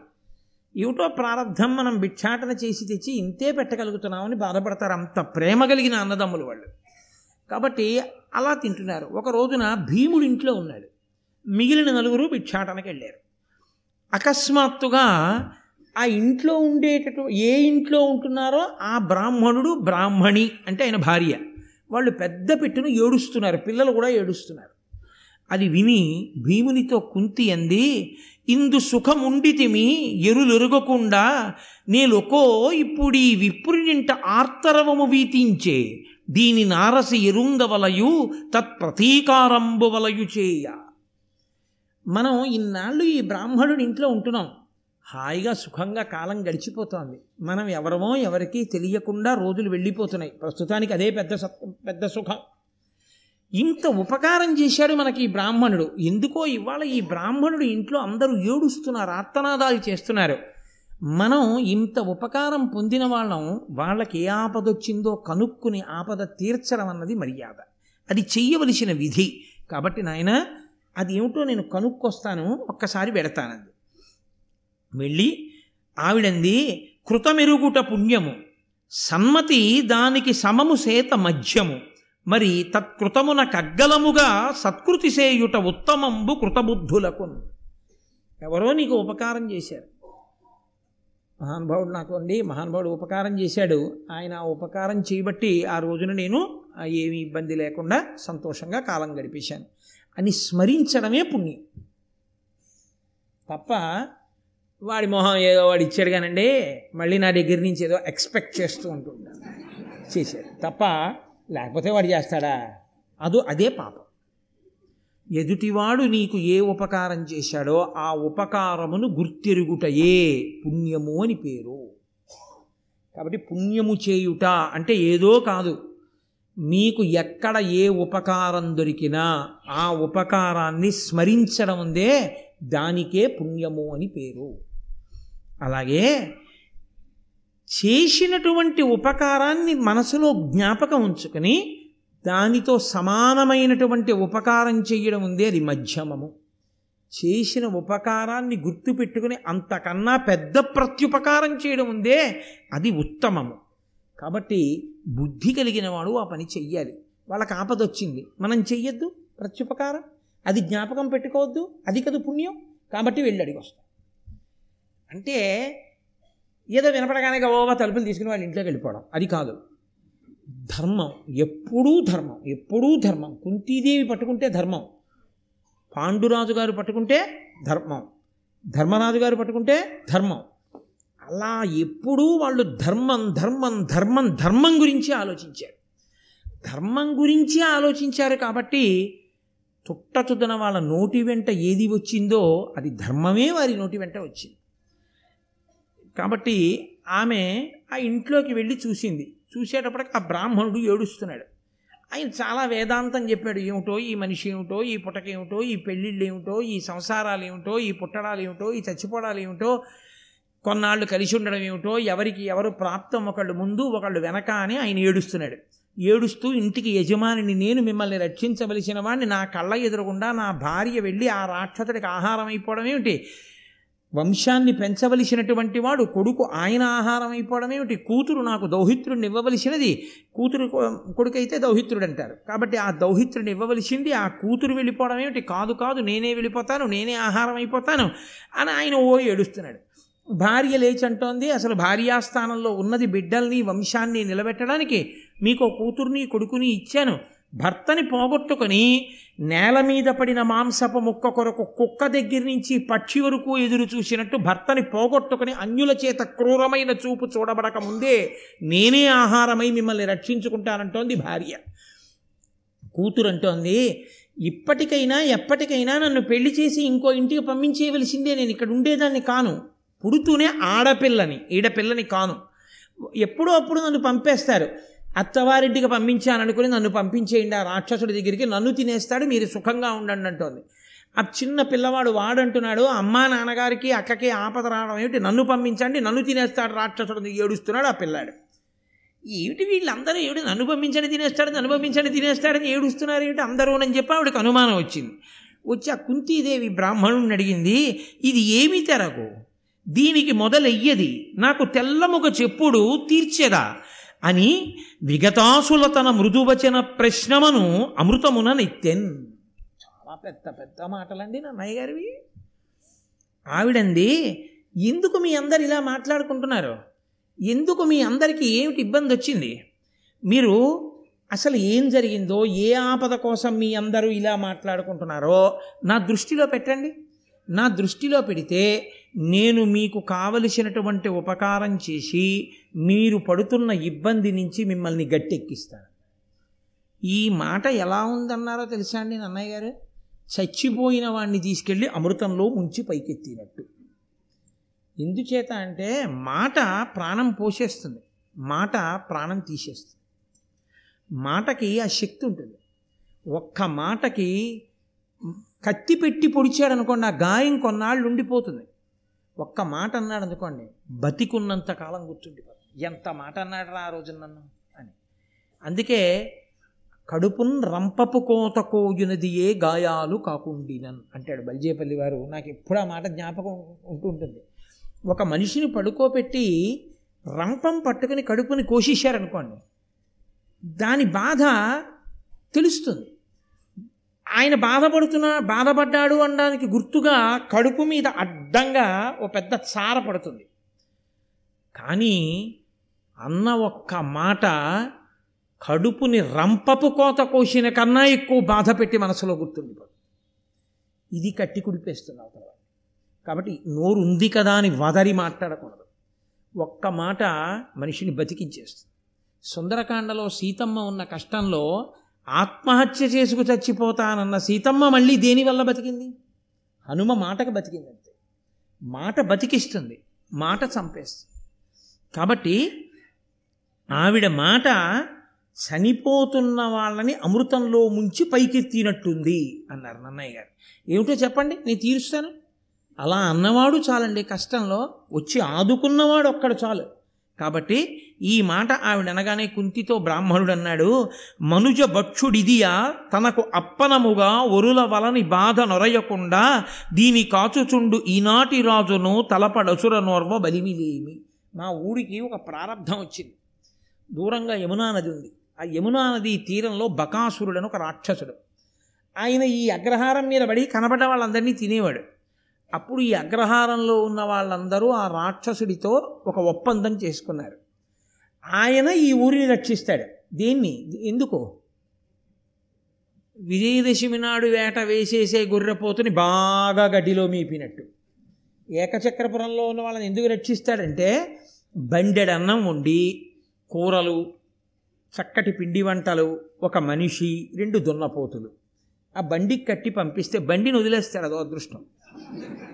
ఏమిటో ప్రారంధం మనం భిక్షాటన చేసి తెచ్చి ఇంతే పెట్టగలుగుతున్నామని బాధపడతారు. అంత ప్రేమ కలిగిన అన్నదమ్ములు వాళ్ళు. కాబట్టి అలా తింటున్నారు. ఒక రోజున భీముడు ఇంట్లో ఉన్నాడు. మిగిలిన నలుగురు భిక్షాటనకి వెళ్ళారు. అకస్మాత్తుగా ఆ ఇంట్లో ఉండేటటువంటి ఏ ఇంట్లో ఉంటున్నారో ఆ బ్రాహ్మణుడు బ్రాహ్మణి అంటే ఆయన భార్య. వాళ్ళు పెద్ద పెట్టును ఏడుస్తున్నారు. పిల్లలు కూడా ఏడుస్తున్నారు. అది విని భీమునితో కుంతి అంది ఇందు సుఖముండితిమి ఎరులెరుగకుండా నేలొకో ఇప్పుడు ఈ విప్రునింట ఆర్తరవము వీతించే దీని నారసి ఎరుంగవలయు తత్ప్రతీకారంబు వలయు చేయ మనం ఇన్నాళ్ళు ఈ బ్రాహ్మణుడి ఇంట్లో ఉంటున్నాం. హాయిగా సుఖంగా కాలం గడిచిపోతోంది. మనం ఎవరమో ఎవరికీ తెలియకుండా రోజులు వెళ్ళిపోతున్నాయి. ప్రస్తుతానికి అదే పెద్ద సత్- పెద్ద సుఖం. ఇంత ఉపకారం చేశాడు మనకి ఈ బ్రాహ్మణుడు. ఎందుకో ఇవాళ ఈ బ్రాహ్మణుడు ఇంట్లో అందరూ ఏడుస్తున్నారు ఆర్తనాదాలు చేస్తున్నారు. మనం ఇంత ఉపకారం పొందిన వాళ్ళం వాళ్ళకి ఏ ఆపద వచ్చిందో కనుక్కుని ఆపద తీర్చడం అన్నది మర్యాద. అది చెయ్యవలసిన విధి. కాబట్టి నాయన అది ఏమిటో నేను కనుక్కొస్తాను ఒక్కసారి పెడతానంది. వెళ్ళి ఆవిడంది కృతమెరుగుట పుణ్యము. సమ్మతి దానికి సమము సేత మధ్యము. మరి తత్కృతమున కగ్గలముగా సత్కృతి సేయుట ఉత్తమంబు కృతబుద్ధులకు ఎవరో నీకు ఉపకారం చేశారు. మహానుభావుడు నాకు అండి మహానుభావుడు ఉపకారం చేశాడు. ఆయన ఆ ఉపకారం చేయబట్టి ఆ రోజున నేను ఏమీ ఇబ్బంది లేకుండా సంతోషంగా కాలం గడిపేశాను. అని స్మరించడమే పుణ్యం. తప్ప వాడి మొహం ఏదో వాడు ఇచ్చాడు కానండి మళ్ళీ నా దగ్గర నుంచి ఏదో ఎక్స్పెక్ట్ చేస్తూ ఉంటుంటాను చేశాడు. తప్ప లేకపోతే వాడు చేస్తాడా? అదో అదే పాపం. ఎదుటివాడు నీకు ఏ ఉపకారం చేశాడో ఆ ఉపకారమును గుర్తెరుగుటయే పుణ్యము అని పేరు. కాబట్టి పుణ్యము చేయుట అంటే ఏదో కాదు. మీకు ఎక్కడ ఏ ఉపకారం దొరికినా ఆ ఉపకారాన్ని స్మరించడం ఉందే దానికే పుణ్యము అని పేరు. అలాగే చేసినటువంటి ఉపకారాన్ని మనసులో జ్ఞాపకం ఉంచుకొని దానితో సమానమైనటువంటి ఉపకారం చేయడం ఉందే అది మధ్యమము. చేసిన ఉపకారాన్ని గుర్తుపెట్టుకుని అంతకన్నా పెద్ద ప్రత్యుపకారం చేయడం ఉందే అది ఉత్తమము. కాబట్టి బుద్ధి కలిగిన వాడు ఆ పని చెయ్యాలి. వాళ్ళకి ఆపద వచ్చింది. మనం చెయ్యొద్దు ప్రత్యుపకారం. అది జ్ఞాపకం పెట్టుకోవద్దు. అది కదా పుణ్యం. కాబట్టి వెళ్ళి అడిగి వస్తాం. అంటే ఏదో వినపడగానే గవోవ తలుపులు తీసుకుని వాళ్ళ ఇంట్లోకి వెళ్ళిపోవడం. అది కాదు. ధర్మం. ఎప్పుడూ ధర్మం. ఎప్పుడూ ధర్మం. కుంతీదేవి పట్టుకుంటే ధర్మం. పాండురాజు గారు పట్టుకుంటే ధర్మం. ధర్మరాజు గారు పట్టుకుంటే ధర్మం. అలా ఎప్పుడూ వాళ్ళు ధర్మం ధర్మం ధర్మం ధర్మం గురించి ఆలోచించారు. ధర్మం గురించి ఆలోచించారు కాబట్టి తుట్టతుదన వాళ్ళ నోటి వెంట ఏది వచ్చిందో అది ధర్మమే వారి నోటి వెంట వచ్చింది. కాబట్టి ఆమె ఆ ఇంట్లోకి వెళ్ళి చూసింది. చూసేటప్పటికి ఆ బ్రాహ్మణుడు ఏడుస్తున్నాడు. ఆయన చాలా వేదాంతం చెప్పాడు. ఏమిటో ఈ మనిషి ఏమిటో ఈ పుట్టకేమిటో ఈ పెళ్ళిళ్ళు ఏమిటో ఈ సంసారాలు ఏమిటో ఈ పుట్టడాలు ఏమిటో ఈ చచ్చిపోవడాలు ఏమిటో కొన్నాళ్ళు కలిసి ఉండడం ఏమిటో ఎవరికి ఎవరు ప్రాప్తం ఒకళ్ళు ముందు ఒకళ్ళు వెనక అని ఆయన ఏడుస్తున్నాడు. ఏడుస్తూ ఇంటికి యజమానిని నేను మిమ్మల్ని రక్షించవలసిన వాడిని నా కళ్ళ ఎదురకుండా నా భార్య వెళ్ళి ఆ రాక్షసుడికి ఆహారం అయిపోవడం ఏమిటి? వంశాన్ని పెంచవలసినటువంటి వాడు కొడుకు ఆయన ఆహారం అయిపోవడం ఏమిటి? కూతురు నాకు దౌహిత్రుడిని ఇవ్వవలసినది. కూతురు కొడుకైతే దౌహిత్రుడు అంటారు కాబట్టి ఆ దౌహిత్రుడిని ఇవ్వవలసింది ఆ కూతురు వెళ్ళిపోవడం ఏమిటి? కాదు కాదు నేనే వెళ్ళిపోతాను నేనే ఆహారం అయిపోతాను అని ఆయన ఓ ఏడుస్తున్నాడు. భార్య లేచి అంటోంది అసలు భార్యాస్థానంలో ఉన్నది బిడ్డల్ని వంశాన్ని నిలబెట్టడానికి మీకు కూతుర్ని కొడుకుని ఇచ్చాను. భర్తని పోగొట్టుకొని నేల మీద పడిన మాంసపు ముక్క కొరకు కుక్క దగ్గర నుంచి పక్షి వరకు ఎదురు చూసినట్టు భర్తని పోగొట్టుకొని అన్యుల చేత క్రూరమైన చూపు చూడబడక ముందే నేనే ఆహారమై మిమ్మల్ని రక్షించుకుంటానంటోంది భార్య. కూతురు అంటోంది ఇప్పటికైనా ఎప్పటికైనా నన్ను పెళ్ళి చేసి ఇంకో ఇంటికి పంపించేయవలసిందే. నేను ఇక్కడ ఉండేదాన్ని కాను. పుడుతూనే ఆడపిల్లని ఈడపిల్లని కాను. ఎప్పుడో అప్పుడు నన్ను పంపేస్తారు. అత్తవారింటికి పంపించాననుకుని నన్ను పంపించేయండి ఆ రాక్షసుడి దగ్గరికి నన్ను తినేస్తాడు మీరు సుఖంగా ఉండండి అంటోంది. ఆ చిన్న పిల్లవాడు వాడంటున్నాడు అమ్మా నాన్నగారికి అక్కకి ఆపద రావడం ఏమిటి? నన్ను పంపించండి నన్ను తినేస్తాడు రాక్షసుడు ఏడుస్తున్నాడు ఆ పిల్లాడు. ఏమిటి వీళ్ళందరూ ఏమిటి? నన్ను పంపించండి తినేస్తాడు నన్ను పంపించండి తినేస్తాడని ఏడుస్తున్నారు ఏమిటి? అందరూ అని చెప్పి ఆవిడకి అనుమానం వచ్చింది. వచ్చి ఆ కుంతీదేవి బ్రాహ్మణుడిని అడిగింది ఇది ఏమి తెరకు? దీనికి మొదలయ్యది. నాకు తెల్లముగ చెప్పుడు తీర్చేదా? అని విగతాసుల తన మృదువచన ప్రశ్నమను అమృతమున నెత్తెన్. చాలా పెద్ద పెద్ద మాటలండి నన్నయ్య గారివి. ఆవిడంది ఎందుకు మీ అందరు ఇలా మాట్లాడుకుంటున్నారు? ఎందుకు మీ అందరికీ ఏమిటి ఇబ్బంది వచ్చింది? మీరు అసలు ఏం జరిగిందో ఏ ఆపద కోసం మీ అందరూ ఇలా మాట్లాడుకుంటున్నారో నా దృష్టిలో పెట్టండి. నా దృష్టిలో పెడితే నేను మీకు కావలసినటువంటి ఉపకారం చేసి మీరు పడుతున్న ఇబ్బంది నుంచి మిమ్మల్ని గట్టెక్కిస్తాను. ఈ మాట ఎలా ఉందన్నారో తెలుసా అండి అన్నయ్య గారు? చచ్చిపోయిన వాడిని తీసుకెళ్ళి అమృతంలో ముంచి పైకెత్తినట్టు. ఎందుచేత అంటే మాట ప్రాణం పోసేస్తుంది మాట ప్రాణం తీసేస్తుంది. మాటకి ఆ శక్తి ఉంటుంది. ఒక్క మాటకి కత్తి పెట్టి పొడిచాడనుకోండి ఆ గాయం కొన్నాళ్ళు ఉండిపోతుంది. ఒక్క మాట అన్నాడు అనుకోండి బతికున్నంత కాలం గుర్తుండిపోతుంది ఎంత మాట అన్నాడు రా ఆ రోజు నన్ను? అని. అందుకే కడుపున్ రంపపు కోత కోయునది ఏ గాయాలు కాకుండినన్ అంటాడు బల్జేపల్లి వారు. నాకు ఎప్పుడు ఆ మాట జ్ఞాపకం ఉంటుంటుంది. ఒక మనిషిని పడుకోబెట్టి రంపం పట్టుకుని కడుపుని కోసేశారనుకోండి దాని బాధ తెలుస్తుంది. ఆయన బాధపడుతున్నా బాధపడ్డాడు అనడానికి గుర్తుగా కడుపు మీద అడ్డంగా ఓ పెద్ద చార పడుతుంది. కానీ అన్న ఒక్క మాట కడుపుని రంపపు కోత కోసిన కన్నా ఎక్కువ బాధ పెట్టి మనసులో గుర్తుండిపోతుంది. ఇది కట్టి కుడిపేస్తుంది అవతల కాబట్టి నోరు ఉంది కదా అని వదరి మాట్లాడకూడదు. ఒక్క మాట మనిషిని బతికించేస్తుంది. సుందరకాండలో సీతమ్మ ఉన్న కష్టంలో ఆత్మహత్య చేసుకు చచ్చిపోతానన్న సీతమ్మ మళ్ళీ దేనివల్ల బతికింది? హనుమ మాటకు బతికిందంతే. మాట బతికిస్తుంది మాట చంపేస్తుంది. కాబట్టి ఆవిడ మాట చనిపోతున్న వాళ్ళని అమృతంలో ముంచి పైకెత్తినట్టుంది అన్నారు నన్నయ్య గారు. ఏమిటో చెప్పండి నేను తీరుస్తాను. అలా అన్నవాడు చాలండి కష్టంలో వచ్చి ఆదుకున్నవాడు ఒక్కడు చాలు. కాబట్టి ఈ మాట ఆవిడ అనగానే కుంతితో బ్రాహ్మణుడు అన్నాడు మనుజ భక్షుడిదియా తనకు అప్పనముగా ఒరుల వలని బాధ నొరయకుండా దీని కాచుచుండు ఈనాటి రాజును తలపడసుర నోర్వ బలిమిలేమి. మా ఊరికి ఒక ప్రారంధం వచ్చింది. దూరంగా యమునా నది ఉంది. ఆ యమునా నది తీరంలో బకాసురుడని ఒక రాక్షసుడు. ఆయన ఈ అగ్రహారం మీద పడి కనబడ్డ వాళ్ళందరినీ తినేవాడు. అప్పుడు ఈ అగ్రహారంలో ఉన్న వాళ్ళందరూ ఆ రాక్షసుడితో ఒక ఒప్పందం చేసుకున్నారు. ఆయన ఈ ఊరిని రక్షిస్తాడు. దేన్ని? ఎందుకు? విజయదశమి నాడు వేట వేసేసే గొర్రెపోతుని బాగా గడ్డిలో మీపినట్టు. ఏకచక్రపురంలో ఉన్న వాళ్ళని ఎందుకు రక్షిస్తాడంటే బండెడన్నం వండి కూరలు చక్కటి పిండి వంటలు ఒక మనిషి రెండు దున్నపోతులు. ఆ బండికి కట్టి పంపిస్తే బండిని వదిలేస్తాడు. అదో అదృష్టం.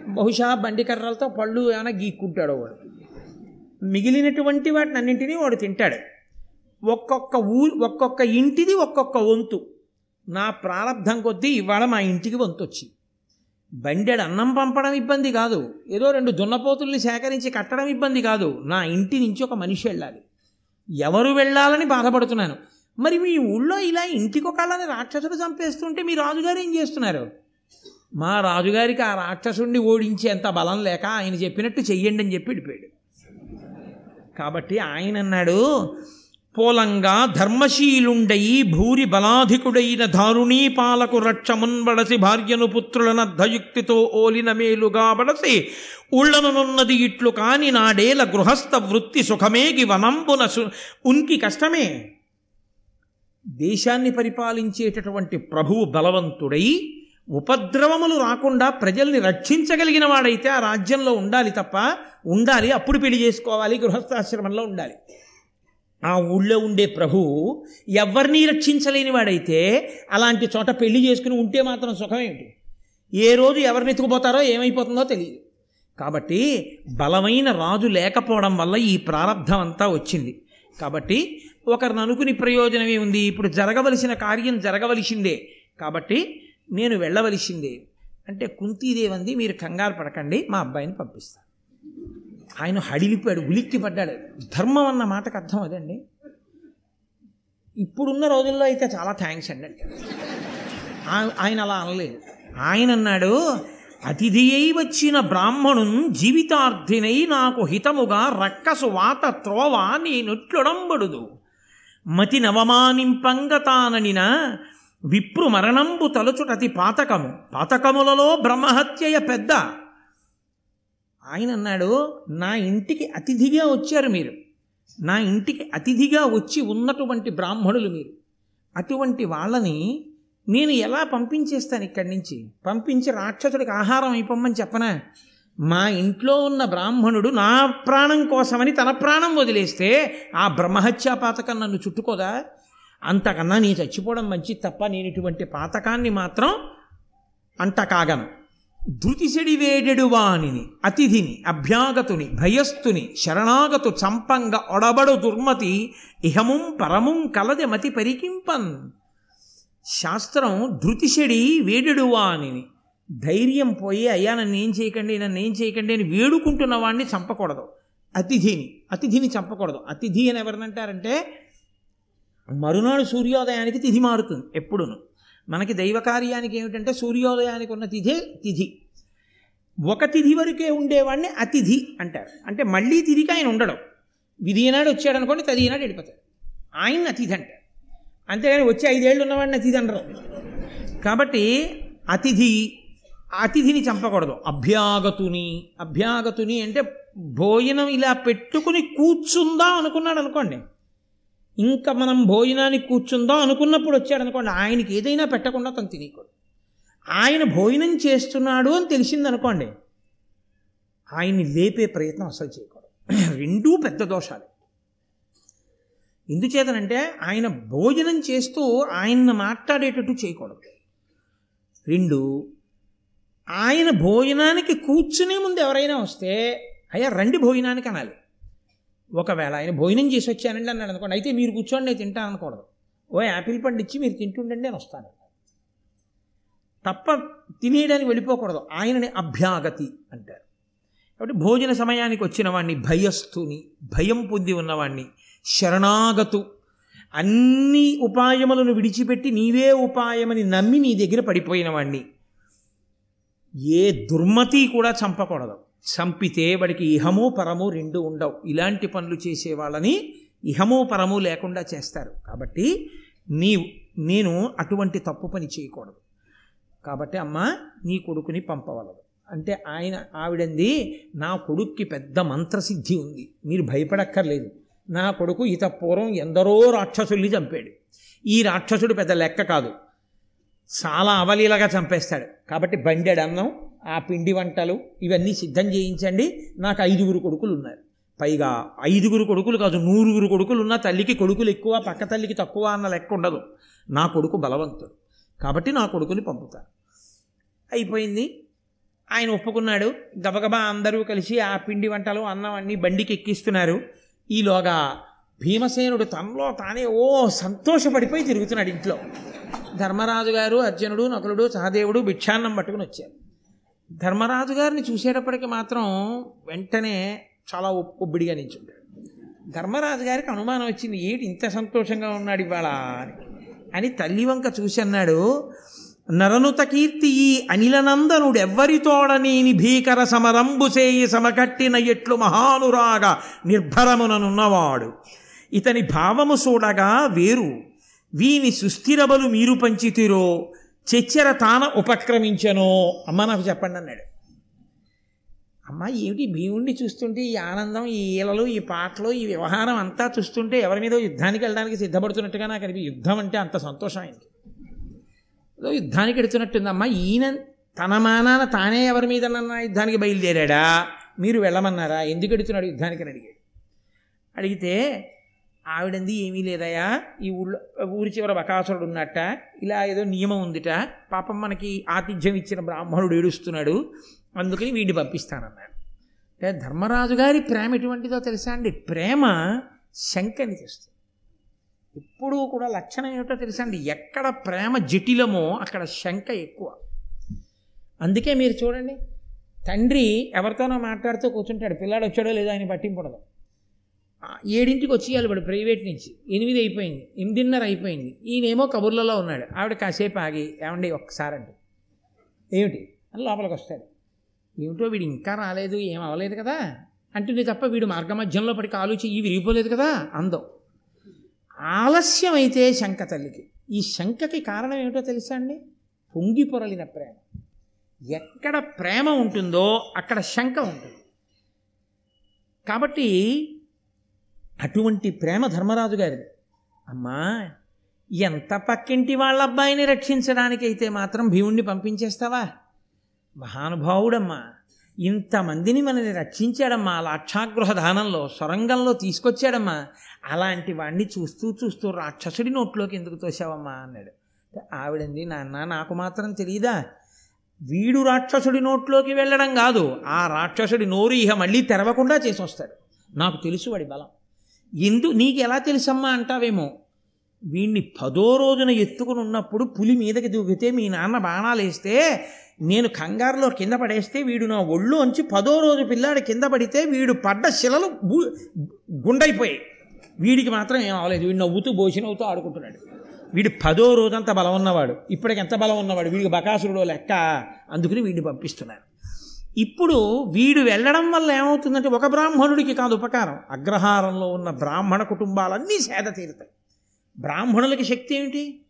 బహుశా బండికర్రలతో పళ్ళు ఏమైనా గీక్కుంటాడో వాడు. మిగిలినటువంటి వాటిని అన్నింటినీ వాడు తింటాడు. ఒక్కొక్క ఊరు ఒక్కొక్క ఇంటిది ఒక్కొక్క వంతు. నా ప్రారంధం కొద్దీ ఇవాళ మా ఇంటికి వంతు వచ్చింది బండెడు అన్నం పంపడం ఇబ్బంది కాదు. ఏదో రెండు దున్నపోతుల్ని సేకరించి కట్టడం ఇబ్బంది కాదు. నా ఇంటి నుంచి ఒక మనిషి వెళ్ళాలి. ఎవరు వెళ్ళాలని బాధపడుతున్నాను. మరి మీ ఊళ్ళో ఇలా ఇంటికొకళ్ళని రాక్షసుడు చంపేస్తుంటే మీ రాజుగారు ఏం చేస్తున్నారు? మా రాజుగారికి ఆ రాక్షసుణ్ణి ఓడించి అంత బలం లేక ఆయన చెప్పినట్టు చెయ్యండి అని చెప్పి వెళ్ళిపోయాడు కాబట్టి ఆయన అన్నాడు పోలంగా ధర్మశీలుండయి భూరి బలాధికుడైన దారుణీ పాలకు రక్షమున్బడసి భార్యను పుత్రులను ధయుక్తితో ఓలిన మేలుగా బడసి ఉళ్ళనున్నది ఇట్లు కాని నాడేల గృహస్థ వృత్తి సుఖమేగి వనంబున సు ఉనికి కష్టమే. దేశాన్ని పరిపాలించేటటువంటి ప్రభువు బలవంతుడై ఉపద్రవములు రాకుండా ప్రజల్ని రక్షించగలిగిన వాడైతే ఆ రాజ్యంలో ఉండాలి తప్ప ఉండాలి అప్పుడు పెళ్ళి చేసుకోవాలి గృహస్థాశ్రమంలో ఉండాలి. ఆ ఊళ్ళో ఉండే ప్రభు ఎవరిని రక్షించలేని వాడైతే అలాంటి చోట పెళ్ళి చేసుకుని ఉంటే మాత్రం సుఖమేమిటి ఏ రోజు ఎవరిని ఎత్తుకుపోతారో ఏమైపోతుందో తెలియదు. కాబట్టి బలమైన రాజు లేకపోవడం వల్ల ఈ ప్రారంధం అంతా వచ్చింది. కాబట్టి ఒకరిని అనుకుని ప్రయోజనమే ఉంది. ఇప్పుడు జరగవలసిన కార్యం జరగవలసిందే. కాబట్టి నేను వెళ్ళవలసిందే. అంటే కుంతీదేవంది మీరు కంగారు పడకండి మా అబ్బాయిని పంపిస్తాను. ఆయన హడిలిపోయాడు ఉలిక్కి పడ్డాడు ధర్మం అన్న మాటకు అర్థం అదండి. ఇప్పుడున్న రోజుల్లో అయితే చాలా థ్యాంక్స్ అండి ఆయన అలా అనలేదు. ఆయన అన్నాడు అతిథి అయి వచ్చిన బ్రాహ్మణున్ జీవితార్థినై నాకు హితముగా రక్కసు వాత త్రోవ నేనుట్లుడంబడుదు మతి నవమానింపంగతాననిన విప్రు మరణంబు తలుచుటతి పాతకము. పాతకములలో బ్రహ్మహత్యయ పెద్ద. ఆయన అన్నాడు నా ఇంటికి అతిథిగా వచ్చారు మీరు. నా ఇంటికి అతిథిగా వచ్చి ఉన్నటువంటి బ్రాహ్మణులు మీరు. అటువంటి వాళ్ళని నేను ఎలా పంపించేస్తాను ఇక్కడి నుంచి? పంపించి రాక్షసుడికి ఆహారం అయిపోమ్మని చెప్పనా? మా ఇంట్లో ఉన్న బ్రాహ్మణుడు నా ప్రాణం కోసమని తన ప్రాణం వదిలేస్తే ఆ బ్రహ్మహత్యా పాతకం నన్ను చుట్టుకోదా? అంతకన్నా నీ చచ్చిపోవడం మంచి తప్ప నేను ఇటువంటి పాతకాన్ని మాత్రం అంటకాగను ధృతిసెడి అతిథిని అభ్యాగతుని భయస్థుని శరణాగతు చంపంగ ఒడబడు దుర్మతి ఇహముం పరముం కలది మతి పరికింపన్. శాస్త్రం ధృతిసెడి వేడెడువాణిని ధైర్యం పోయి అయ్యా నన్ను ఏం చేయకండి నన్ను ఏం చేయకండి అని వేడుకుంటున్న వాడిని చంపకూడదు. అతిథిని అతిథిని చంపకూడదు. అతిథి అని ఎవరినంటారంటే మరునాడు సూర్యోదయానికి తిథి మారుతుంది ఎప్పుడును. మనకి దైవ కార్యానికి ఏమిటంటే సూర్యోదయానికి ఉన్న తిథే తిథి. ఒక తిథి వరకే ఉండేవాడిని అతిథి అంటారు. అంటే మళ్ళీ తిథికి ఆయన ఉండడం. విధినాడు వచ్చాడు అనుకోండి తది నాడు వెళ్ళిపోతాడు. ఆయన అతిథి అంటారు. అంతేగాని వచ్చి ఐదేళ్ళు ఉన్నవాడిని అతిథి అనరు. కాబట్టి అతిథి అతిథిని చంపకూడదు. అభ్యాగతుని అభ్యాగతుని అంటే భోజనం ఇలా పెట్టుకుని కూర్చుందా అనుకున్నాడు అనుకోండి. ఇంకా మనం భోజనానికి కూర్చుందాం అనుకున్నప్పుడు వచ్చాడు అనుకోండి ఆయనకి ఏదైనా పెట్టకుండా తను తినేయకూడదు. ఆయన భోజనం చేస్తున్నాడు అని తెలిసిందనుకోండి ఆయన్ని లేపే ప్రయత్నం అసలు చేయకూడదు. రెండూ పెద్ద దోషాలు. ఎందుచేతనంటే ఆయన భోజనం చేస్తూ ఆయన మాట్లాడేటట్టు చేయకూడదు. రెండు ఆయన భోజనానికి కూర్చునే ముందు ఎవరైనా వస్తే అయ్యా రండి భోజనానికి అనాలి. ఒకవేళ ఆయన భోజనం చేసి వచ్చానండి అన్నాడు అనుకోండి అయితే మీరు కూర్చోండి నేను తింటాను అనకూడదు. ఓ యాపిల్ పండు ఇచ్చి మీరు తింటుండండి నేను వస్తాను. తప్ప తినేయడానికి వెళ్ళిపోకూడదు. ఆయనని అభ్యాగతి అంటారు. కాబట్టి భోజన సమయానికి వచ్చిన వాడిని భయస్థుని భయం పొంది ఉన్నవాణ్ణి శరణాగతు అన్ని ఉపాయములను విడిచిపెట్టి నీవే ఉపాయమని నమ్మి నీ దగ్గర పడిపోయిన వాణ్ణి ఏ దుర్మతి కూడా చంపకూడదు. చంపితే వాడికి ఇహము పరము రెండు ఉండవు. ఇలాంటి పనులు చేసే వాళ్ళని ఇహము పరము లేకుండా చేస్తారు. కాబట్టి నీ నేను అటువంటి తప్పు పని చేయకూడదు. కాబట్టి అమ్మ నీ కొడుకుని పంపవలదు. అంటే ఆయన ఆవిడంది నా కొడుక్కి పెద్ద మంత్రసిద్ధి ఉంది. మీరు భయపడక్కర్లేదు. నా కొడుకు ఇత పూర్వం ఎందరో రాక్షసుల్ని చంపాడు. ఈ రాక్షసుడు పెద్ద లెక్క కాదు. చాలా అవలీలగా చంపేస్తాడు. కాబట్టి బండెడు అన్నం ఆ పిండి వంటలు ఇవన్నీ సిద్ధం చేయించండి. నాకు ఐదుగురు కొడుకులు ఉన్నారు పైగా ఐదుగురు కొడుకులు కాదు నూరుగురు కొడుకులు ఉన్న తల్లికి కొడుకులు ఎక్కువ పక్క తల్లికి తక్కువ అన్న లెక్క ఉండదు. నా కొడుకు బలవంతుడు. కాబట్టి నా కొడుకుని పంపుతాను. అయిపోయింది. ఆయన ఒప్పుకున్నాడు. గబగబా అందరూ కలిసి ఆ పిండి వంటలు అన్నం అన్నీ బండికి ఎక్కిస్తున్నారు ఈలోగా భీమసేనుడు తనలో తానే ఓ సంతోషపడిపోయి తిరుగుతున్నాడు ఇంట్లో. ధర్మరాజు గారు అర్జునుడు నకులుడు సహదేవుడు భిక్షాన్నం పట్టుకుని వచ్చారు. ధర్మరాజు గారిని చూసేటప్పటికి మాత్రం వెంటనే చాలా ఒబ్బిడిగా నించుంటాడు ధర్మరాజు గారికి అనుమానం వచ్చింది ఏంటి ఇంత సంతోషంగా ఉన్నాడు ఇవాళ అని. అని తల్లి వంక చూసి అన్నాడు నరనుత కీర్తి ఈ అనిలనందనుడు ఎవ్వరితోడనేని భీకర సమరంబుసేయి సమకట్టిన ఎట్లు మహానురాగ నిర్భరముననున్నవాడు. ఇతని భావము చూడగా వేరు. వీని సుస్థిరబలు మీరు పంచితిరో చెచ్చెర తాన ఉపక్రమించనో. అమ్మ నాకు చెప్పండి అన్నాడు. అమ్మ ఏమిటి భీముణ్ణి చూస్తుంటే ఈ ఆనందం ఈ ఈలలు ఈ పాటలు ఈ వ్యవహారం అంతా చూస్తుంటే ఎవరి మీద యుద్ధానికి వెళ్ళడానికి సిద్ధపడుతున్నట్టుగా నాకు అనిపి యుద్ధం అంటే అంత సంతోషం అయింది ఏదో యుద్ధానికి ఎడుతున్నట్టుందమ్మా ఈయన తన మానాన తానే ఎవరి మీద యుద్ధానికి బయలుదేరాడా? మీరు వెళ్ళమన్నారా? ఎందుకు ఎడుతున్నాడు యుద్ధానికి అని అడిగాడు. అడిగితే ఆవిడంది ఏమీ లేదయా ఈ ఊళ్ళో ఊరి చివర బకాసురుడు ఉన్నట్ట. ఇలా ఏదో నియమం ఉందిట. పాపం మనకి ఆతిథ్యం ఇచ్చిన బ్రాహ్మణుడు ఏడుస్తున్నాడు. అందుకని వీడిని పంపిస్తానన్నాడు. ధర్మరాజు గారి ప్రేమ ఎటువంటిదో తెలుసా అండి? ప్రేమ శంకని చేస్తుంది ఎప్పుడూ కూడా లక్షణం ఏమిటో తెలుసా అండి? ఎక్కడ ప్రేమ జటిలమో అక్కడ శంక ఎక్కువ. అందుకే మీరు చూడండి తండ్రి ఎవరితోనో మాట్లాడుతూ కూర్చుంటాడు. పిల్లాడు వచ్చాడో లేదో ఆయన పట్టింపడదు ఏడింటికి వచ్చేయాలి వాడు ప్రైవేట్ నుంచి. ఎనిమిది అయిపోయింది. ఎనిమిదిన్నర అయిపోయింది. ఈయనేమో కబుర్లలో ఉన్నాడు. ఆవిడ కాసేపు ఆగి ఏమండి ఒక్కసారి అండి ఏమిటి? అని లోపలికి వస్తాడు. ఏమిటో వీడు ఇంకా రాలేదు ఏం అవ్వలేదు కదా? అంటుంది తప్ప వీడు మార్గమధ్యంలో పడి కాలు చెయ్యి విరిగిపోలేదు కదా? అందం. ఆలస్యం అయితే శంక తల్లికి. ఈ శంకకి కారణం ఏమిటో తెలుసా అండి? పొంగి పొరలిన ప్రేమ. ఎక్కడ ప్రేమ ఉంటుందో అక్కడ శంక ఉంటుంది. కాబట్టి అటువంటి ప్రేమ ధర్మరాజు గారిది. అమ్మా ఎంత పక్కింటి వాళ్ళ అబ్బాయిని రక్షించడానికైతే మాత్రం భీముణ్ణి పంపించేస్తావా? మహానుభావుడమ్మా ఇంతమందిని మనని రక్షించాడమ్మా లాక్షాగృహ దానంలో సొరంగంలో తీసుకొచ్చాడమ్మా. అలాంటి వాడిని చూస్తూ చూస్తూ రాక్షసుడి నోట్లోకి ఎందుకు తోసావమ్మా అన్నాడు. ఆవిడంది నాన్న నాకు మాత్రం తెలియదా వీడు రాక్షసుడి నోట్లోకి వెళ్ళడం కాదు ఆ రాక్షసుడి నోరు ఇహ మళ్ళీ తెరవకుండా చేసి వస్తాడు నాకు తెలుసు వాడి బలం. ఎందు నీకు ఎలా తెలుసమ్మా అంటావేమో? వీణ్ణి పదో రోజున ఎత్తుకుని ఉన్నప్పుడు పులి మీదకి దూకితే మీ నాన్న బాణాలు వేస్తే నేను కంగారులో కింద పడేస్తే వీడు నా ఒళ్ళు అంచి పదో రోజు పిల్లాడు కింద పడితే వీడు పడ్డ శిలలు బు- గుండైపోయాయి. వీడికి మాత్రం ఏం అవ్వలేదు వీడు నవ్వుతూ భోజనవుతూ ఆడుకుంటున్నాడు. వీడు పదో రోజంత బలం ఉన్నవాడు. ఇప్పటికి ఎంత బలం ఉన్నవాడు? వీడికి బకాసురుడో లెక్క. అందుకుని వీడిని పంపిస్తున్నారు. ఇప్పుడు వీడు వెళ్ళడం వల్ల ఏమవుతుందంటే ఒక బ్రాహ్మణుడికి కాదు ఉపకారం. అగ్రహారంలో ఉన్న బ్రాహ్మణ కుటుంబాలన్నీ సేద తీరుతాయి. బ్రాహ్మణులకి శక్తి ఏమిటి?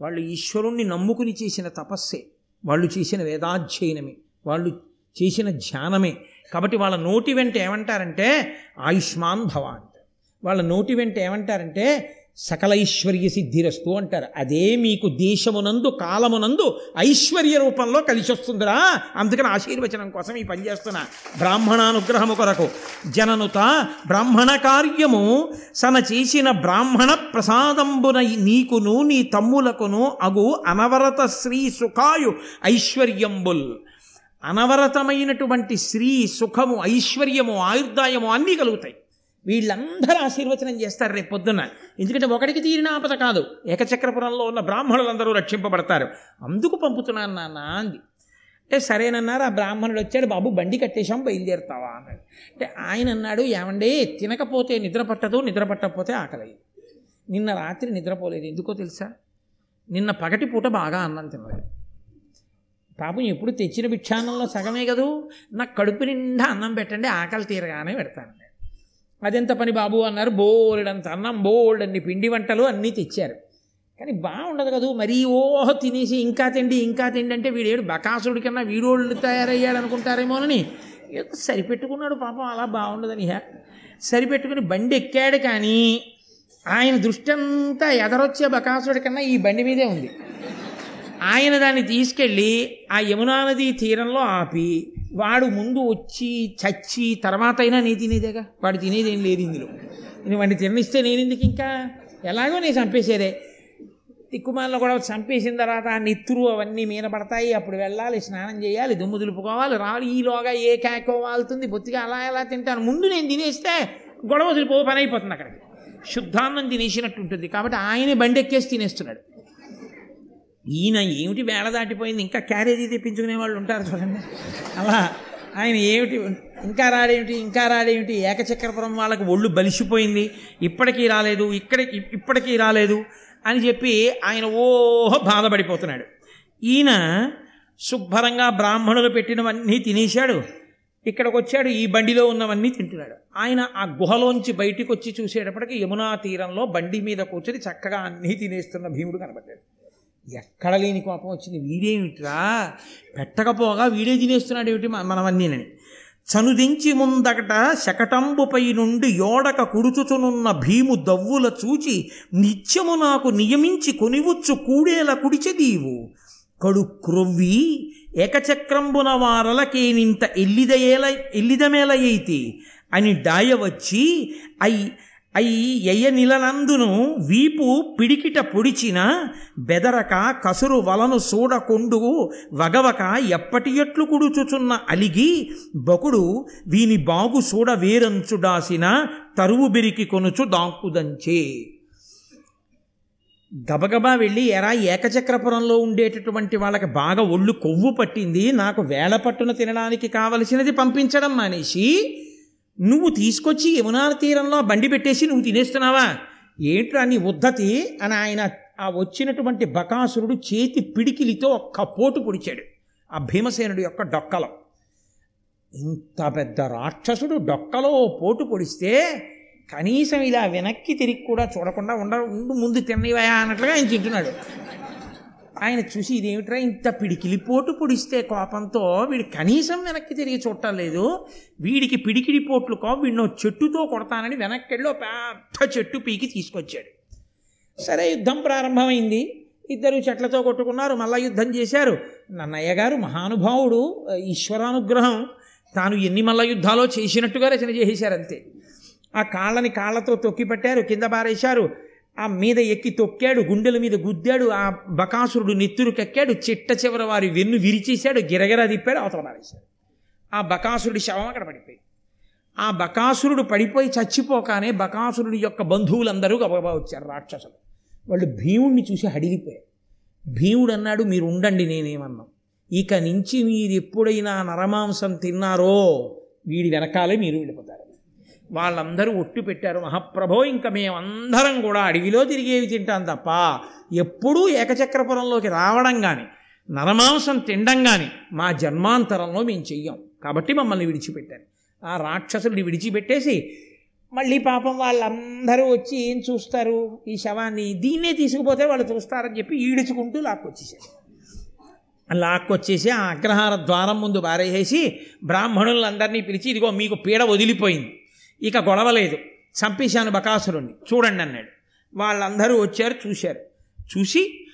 వాళ్ళు ఈశ్వరుణ్ణి నమ్ముకుని చేసిన తపస్సే. వాళ్ళు చేసిన వేదాధ్యయనమే. వాళ్ళు చేసిన ధ్యానమే. కాబట్టి వాళ్ళ నోటి వెంట ఏమంటారంటే ఆయుష్మాన్ భవ అంటారు. వాళ్ళ నోటి వెంట ఏమంటారంటే సకల ఐశ్వర్య సిద్ధిరస్తు అంటారు. అదే మీకు దేశమునందు కాలమునందు ఐశ్వర్య రూపంలో కలిసి వస్తుందిరా అందుకని ఆశీర్వచనం కోసం ఈ పని చేస్తున్నా. బ్రాహ్మణానుగ్రహము కొరకు. జననుత బ్రాహ్మణ కార్యము సన చేసిన బ్రాహ్మణ ప్రసాదంబున నీకును నీ తమ్ములకును అగు అనవరత శ్రీ సుఖాయు ఐశ్వర్యంబుల్. అనవరతమైనటువంటి శ్రీ సుఖము ఐశ్వర్యము ఆయుర్దాయము అన్నీ కలుగుతాయి. వీళ్ళందరూ ఆశీర్వచనం చేస్తారు రేపు పొద్దున్న ఎందుకంటే ఒకటికి తీరిన ఆపద కాదు. ఏకచక్రపురంలో ఉన్న బ్రాహ్మణులందరూ రక్షింపబడతారు. అందుకు పంపుతున్నాను నాన్న అంది. అంటే సరేనన్నారు? ఆ బ్రాహ్మణుడు వచ్చాడు. బాబు బండి కట్టేశాం బయలుదేరుతావా? అన్నాడు. అంటే ఆయన అన్నాడు ఏమండి తినకపోతే నిద్ర పట్టదు నిద్ర పట్టకపోతే ఆకలి నిన్న రాత్రి నిద్రపోలేదు. ఎందుకో తెలుసా? నిన్న పగటి పూట బాగా అన్నం తినలేదు పాపం ఎప్పుడు తెచ్చిన భిక్షాన్నంలో సగమే కదూ? నాకు కడుపు నిండా అన్నం పెట్టండి ఆకలి తీరగానే పెడతాను. అదెంత పని బాబు అన్నారు? బోలెడంత అన్నం బోల్డన్ని పిండి వంటలు అన్నీ తెచ్చారు. కానీ బాగుండదు కదూ? మరీ ఓహ తినేసి ఇంకా తిండి ఇంకా తిండి అంటే వీడేడు బకాసుడి కన్నా వీడోళ్ళు తయారయ్యాడు అనుకుంటారేమోనని ఏదో సరిపెట్టుకున్నాడు పాపం అలా బాగుండదని హే. సరిపెట్టుకుని బండి ఎక్కాడు కానీ ఆయన దృష్టి అంతా ఎదరొచ్చే బకాసుడి కన్నా ఈ బండి మీదే ఉంది. ఆయన దాన్ని తీసుకెళ్ళి ఆ యమునానది తీరంలో ఆపి వాడు ముందు వచ్చి చచ్చి తర్వాత అయినా నీ తినేదేగా? వాడు తినేదేం లేదు ఇందులో. నేను వాడిని తిననిస్తే నేను ఎందుకు ఇంకా? ఎలాగో నేను చంపేసేదే. తిక్కుమాలను కూడా చంపేసిన తర్వాత ఆ నెత్తురు అవన్నీ మీన పడతాయి అప్పుడు వెళ్ళాలి స్నానం చేయాలి దుమ్ము దులుపుకోవాలి రావాలి. ఈలోగా ఏ కేకో వాళ్తుంది. బొత్తిగా అలా ఎలా తింటాను? ముందు నేను తినేస్తే గొడవ వదిలిపో పని అయిపోతుంది అక్కడికి. శుద్ధాన్నం తినేసినట్టు ఉంటుంది. కాబట్టి ఆయనే బండి ఎక్కేసి తినేస్తున్నాడు. ఈయన ఏమిటి వేళ దాటిపోయింది? ఇంకా క్యారేజీ తెప్పించుకునే వాళ్ళు ఉంటారు చూడండి. అలా ఆయన ఏమిటి? ఇంకా రాడేమిటి? ఇంకా రాడేమిటి? ఏకచక్రపురం వాళ్ళకి ఒళ్ళు బలిసిపోయింది. ఇప్పటికీ రాలేదు. ఇక్కడ ఇప్పటికీ రాలేదు అని చెప్పి ఆయన ఓహో బాధపడిపోతున్నాడు. ఈయన శుభ్రంగా బ్రాహ్మణులు పెట్టినవన్నీ తినేశాడు. ఇక్కడికి వచ్చాడు ఈ బండిలో ఉన్నవన్నీ తింటున్నాడు. ఆయన ఆ గుహలోంచి బయటికి వచ్చి చూసేటప్పటికి యమునా తీరంలో బండి మీద కూర్చొని చక్కగా అన్నీ తినేస్తున్న భీముడు కనబడ్డాడు. ఎక్కడ లేని కోపం వచ్చింది. వీడేమిట్రా? పెట్టకపోగా వీడే తినేస్తున్నాడు ఏమిటి మ- మనవన్నీనని. చనుదించి ముందకట శకటంబుపై నుండి యోడక కుడుచుచునున్న భీము దవ్వుల చూచి నిత్యము నాకు నియమించి కొనివచ్చు కూడేల కుడిచెదీవు కడు క్రొవ్వి ఏకచక్రంబున వారలకేనింత ఎల్లిదయేల ఎల్లిదమేలయైతి అని డాయ వచ్చి అయి అయి ఎయ్య నిలనందును వీపు పిడికిట పొడిచిన బెదరక కసురు వలను సూడకొండు వగవక ఎప్పటి ఎట్లు కుడుచుచున్న అలిగి బకుడు వీని బాగు సూడ వేరంచుడాసిన తరువు బెరికి కొనుచు దాంకుదంచే. గబగబా వెళ్ళి ఎరా ఏకచక్రపురంలో ఉండేటటువంటి వాళ్ళకి బాగా ఒళ్ళు కొవ్వు పట్టింది నాకు వేళ పట్టున తినడానికి కావలసినది పంపించడం మానేసి నువ్వు తీసుకొచ్చి యమునా తీరంలో బండి పెట్టేసి నువ్వు తినేస్తున్నావా? ఏంట్రా నీ ఉద్ధతి? అని ఆయన ఆ వచ్చినటువంటి బకాసురుడు చేతి పిడికిలితో ఒక్క పోటు పొడిచాడు. ఆ భీమసేనుడి యొక్క డొక్కలో. ఇంత పెద్ద రాక్షసుడు డొక్కలో పోటు పొడిస్తే కనీసం ఇలా వెనక్కి తిరిగి కూడా చూడకుండా ఉండ ముందు తిన్నవయా అన్నట్లుగా ఆయన తింటున్నాడు. ఆయన చూసి ఇదేమిట్రా ఇంత పిడికిలి పోటు పొడిస్తే కోపంతో వీడు కనీసం వెనక్కి తిరిగి చూడటం లేదు. వీడికి పిడికిడి పోట్లు కో వీడిని చెట్టుతో కొడతానని వెనక్కి పెద్ద చెట్టు పీకి తీసుకొచ్చాడు. సరే యుద్ధం ప్రారంభమైంది. ఇద్దరు చెట్లతో కొట్టుకున్నారు మళ్ళా యుద్ధం చేశారు. నన్నయ్య గారు మహానుభావుడు ఈశ్వరానుగ్రహం తాను ఎన్ని మల్ల యుద్ధాలో చేసినట్టుగా రచన చేసేశారు అంతే. ఆ కాళ్ళని కాళ్ళతో తొక్కి పట్టారు కింద పారేశారు. ఆ మీద ఎక్కి తొక్కాడు గుండెల మీద గుద్దాడు ఆ బకాసురుడు నెత్తురు కక్కాడు చిట్ట చివర వారి వెన్ను విరిచేశాడు గిరగిరా తిప్పాడు అవతల మారేశాడు ఆ బకాసురుడి శవం అక్కడ పడిపోయి ఆ బకాసురుడు పడిపోయి చచ్చిపోగానే బకాసురుడి యొక్క బంధువులందరూ గబగబా వచ్చారు రాక్షసులు. వాళ్ళు భీముడిని చూసి హడిలిపోయారు భీముడు అన్నాడు మీరు ఉండండి నేనేమన్నాం ఇక నుంచి మీరు ఎప్పుడైనా నరమాంసం తిన్నారో వీడి వెనకాలే మీరు వెళ్ళిపోతారు. వాళ్ళందరూ ఒట్టు పెట్టారు. మహాప్రభో ఇంకా మేమందరం కూడా అడవిలో తిరిగేవి తింటాం తప్ప ఎప్పుడూ ఏకచక్రపురంలోకి రావడం కానీ నరమాంసం తినడం కానీ మా జన్మాంతరంలో మేము చెయ్యం. కాబట్టి మమ్మల్ని విడిచిపెట్టారు. ఆ రాక్షసుడిని విడిచిపెట్టేసి మళ్ళీ పాపం వాళ్ళందరూ వచ్చి ఏం చూస్తారు? ఈ శవాన్ని దీన్నే తీసుకుపోతే వాళ్ళు చూస్తారని చెప్పి ఈడుచుకుంటూ లాక్కొచ్చేసారు. లాక్కొచ్చేసి ఆ అగ్రహార ద్వారం ముందు బారేసేసి బ్రాహ్మణులందరినీ పిలిచి ఇదిగో మీకు పీడ వదిలిపోయింది. ఇక గొడవ లేదు చంపేశాను బకాసురుణ్ణి. చూడండి అన్నాడు. వాళ్ళందరూ వచ్చారు చూశారు. చూసి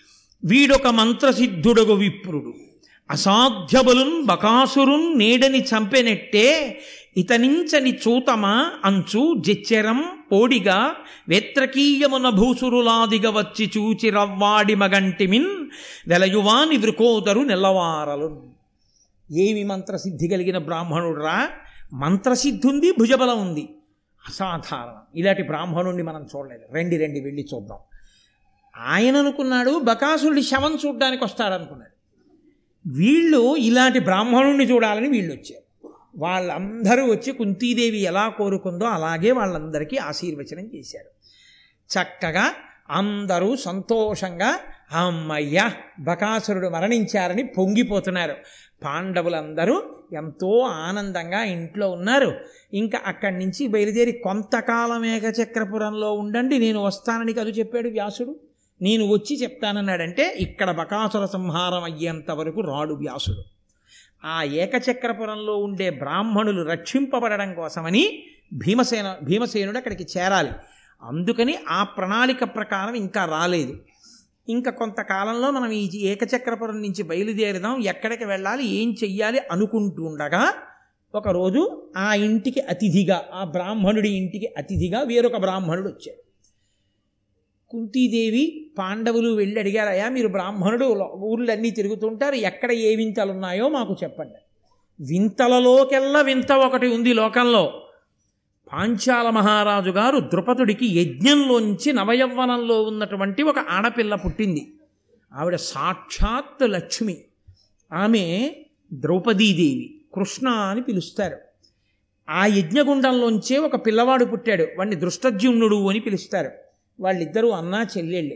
వీడొక మంత్రసిద్ధుడగు విప్రుడు. అసాధ్యబలున్ బకాసురున్ నేడని చంపెనెట్టే ఇతనించని చూతమా అంచు జెచ్చెరం పోడిగా వేత్రకీయమున భూసురులాదిగ వచ్చి చూచి రవ్వాడి మగంటిమిన్ వెలయువాని వృకోదరు నెల్లవారలు ఏమి మంత్రసిద్ధి కలిగిన బ్రాహ్మణుడురా? మంత్రసిద్ధి ఉంది భుజబలం ఉంది అసాధారణం. ఇలాంటి బ్రాహ్మణుణ్ణి మనం చూడలేదు. రెండి రెండి వెళ్ళి చూద్దాం. ఆయన అనుకున్నాడు బకాసురుడి శవం చూడ్డానికి వస్తాడనుకున్నాడు. వీళ్ళు ఇలాంటి బ్రాహ్మణుణ్ణి చూడాలని వీళ్ళు వచ్చారు వాళ్ళందరూ వచ్చి కుంతీదేవి ఎలా కోరుకుందో అలాగే వాళ్ళందరికీ ఆశీర్వచనం చేశారు. చక్కగా అందరూ సంతోషంగా అమ్మయ్య బకాసురుడు మరణించారని పొంగిపోతున్నారు. పాండవులందరూ ఎంతో ఆనందంగా ఇంట్లో ఉన్నారు. ఇంకా అక్కడి నుంచి బయలుదేరి కొంతకాలం ఏకచక్రపురంలో ఉండండి నేను వస్తానని కదు చెప్పాడు వ్యాసుడు. నేను వచ్చి చెప్తానన్నాడంటే ఇక్కడ బకాసుర సంహారం అయ్యేంత వరకు రాడు వ్యాసుడు. ఆ ఏకచక్రపురంలో ఉండే బ్రాహ్మణులు రక్షింపబడడం కోసమని భీమసేన భీమసేనుడు అక్కడికి చేరాలి. అందుకని ఆ ప్రణాళిక ప్రకారం ఇంకా రాలేదు. ఇంకా కొంతకాలంలో మనం ఈ ఏకచక్రపురం నుంచి బయలుదేరుదాం. ఎక్కడికి వెళ్ళాలి? ఏం చెయ్యాలి? అనుకుంటూ ఉండగా ఒకరోజు ఆ ఇంటికి అతిథిగా ఆ బ్రాహ్మణుడి ఇంటికి అతిథిగా వేరొక బ్రాహ్మణుడు వచ్చాడు. కుంతీదేవి పాండవులు వెళ్ళి అడిగారయ్యా మీరు బ్రాహ్మణుడు ఊర్లన్నీ తిరుగుతుంటారు. ఎక్కడ ఏ వింతలు ఉన్నాయో మాకు చెప్పండి. వింతలలోకెల్లా వింత ఒకటి ఉంది లోకంలో. పాంచాల మహారాజు గారు ద్రుపదుడికి యజ్ఞంలోంచి నవయవ్వనంలో ఉన్నటువంటి ఒక ఆడపిల్ల పుట్టింది. ఆవిడ సాక్షాత్ లక్ష్మి. ఆమె ద్రౌపదీదేవి కృష్ణ అని పిలుస్తారు. ఆ యజ్ఞగుండంలోంచే ఒక పిల్లవాడు పుట్టాడు. వాడిని దృష్టజ్యుమ్నుడు అని పిలుస్తారు. వాళ్ళిద్దరూ అన్నా చెల్లెళ్ళు.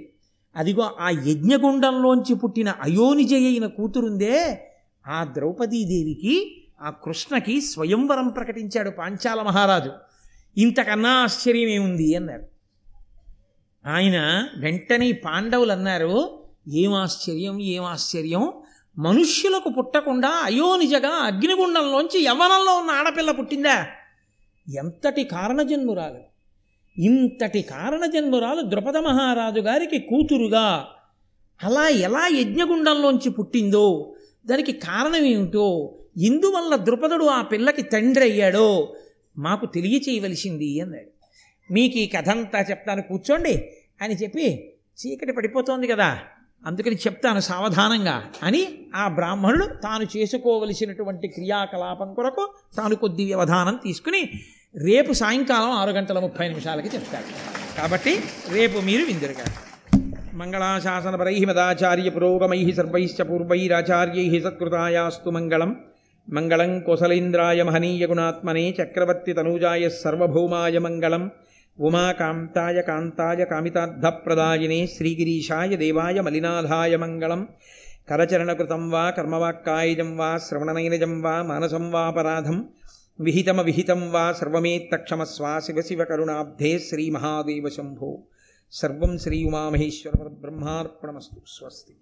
అదిగో ఆ యజ్ఞగుండంలోంచి పుట్టిన అయోనిజయ అయిన కూతురుందే ఆ ద్రౌపదీదేవికి ఆ కృష్ణకి స్వయంవరం ప్రకటించాడు పాంచాల మహారాజు. ఇంతకన్నా ఆశ్చర్యం ఏముంది అన్నారు. ఆయన వెంటనే పాండవులు అన్నారు ఏం ఆశ్చర్యం ఏం ఆశ్చర్యం మనుష్యులకు పుట్టకుండా అయోనిజగా అగ్నిగుండంలోంచి యవనంలో ఉన్న ఆడపిల్ల పుట్టిందా? ఎంతటి కారణజన్మురాలు? ఇంతటి కారణజన్మురాలు ద్రుపద మహారాజు గారికి కూతురుగా అలా ఎలా యజ్ఞగుండంలోంచి పుట్టిందో దానికి కారణం ఏమిటో ఇందువల్ల ద్రుపదుడు ఆ పిల్లకి తండ్రి అయ్యాడో మాకు తెలియచేయవలసింది అన్నాడు. మీకు ఈ కథ అంతా చెప్తాను కూర్చోండి అని చెప్పి చీకటి పడిపోతోంది కదా అందుకని చెప్తాను సావధానంగా అని ఆ బ్రాహ్మణుడు తాను చేసుకోవలసినటువంటి క్రియాకలాపం కొరకు తాను కొద్ది వ్యవధానం తీసుకుని రేపు సాయంకాలం ఆరు గంటల ముప్పై నిమిషాలకి చెప్తాడు. కాబట్టి రేపు మీరు విందురుగా. మంగళాశాసనపరై మదాచార్య పురోగమై సర్వైశ్చ పూర్వైరాచార్యై సత్కృతాయాస్తు మంగళం. మంగళం కోసలేంద్రాయ మహనీయ గుణాత్మనే చక్రవర్తి తనూజాయ సర్వభౌమాయ మంగళం ఉమాకాంతాయ కాంతాయ కామితార్థప్రదాయినే శ్రీగిరీషాయ దేవాయ మలినాథాయ మంగళం కరచరణకృతం వా కర్మవాక్కాయజం వా శ్రవణనైనజం వా మానసం వాపరాధం విహితమ విహితం వా సర్వమేత్తక్షమస్వా శివ శివ కరుణాబ్ధే శ్రీమహాదేవ శంభో. సర్వం శ్రీ ఉమామహేశ్వర బ్రహ్మార్పణమస్తు స్వస్తి.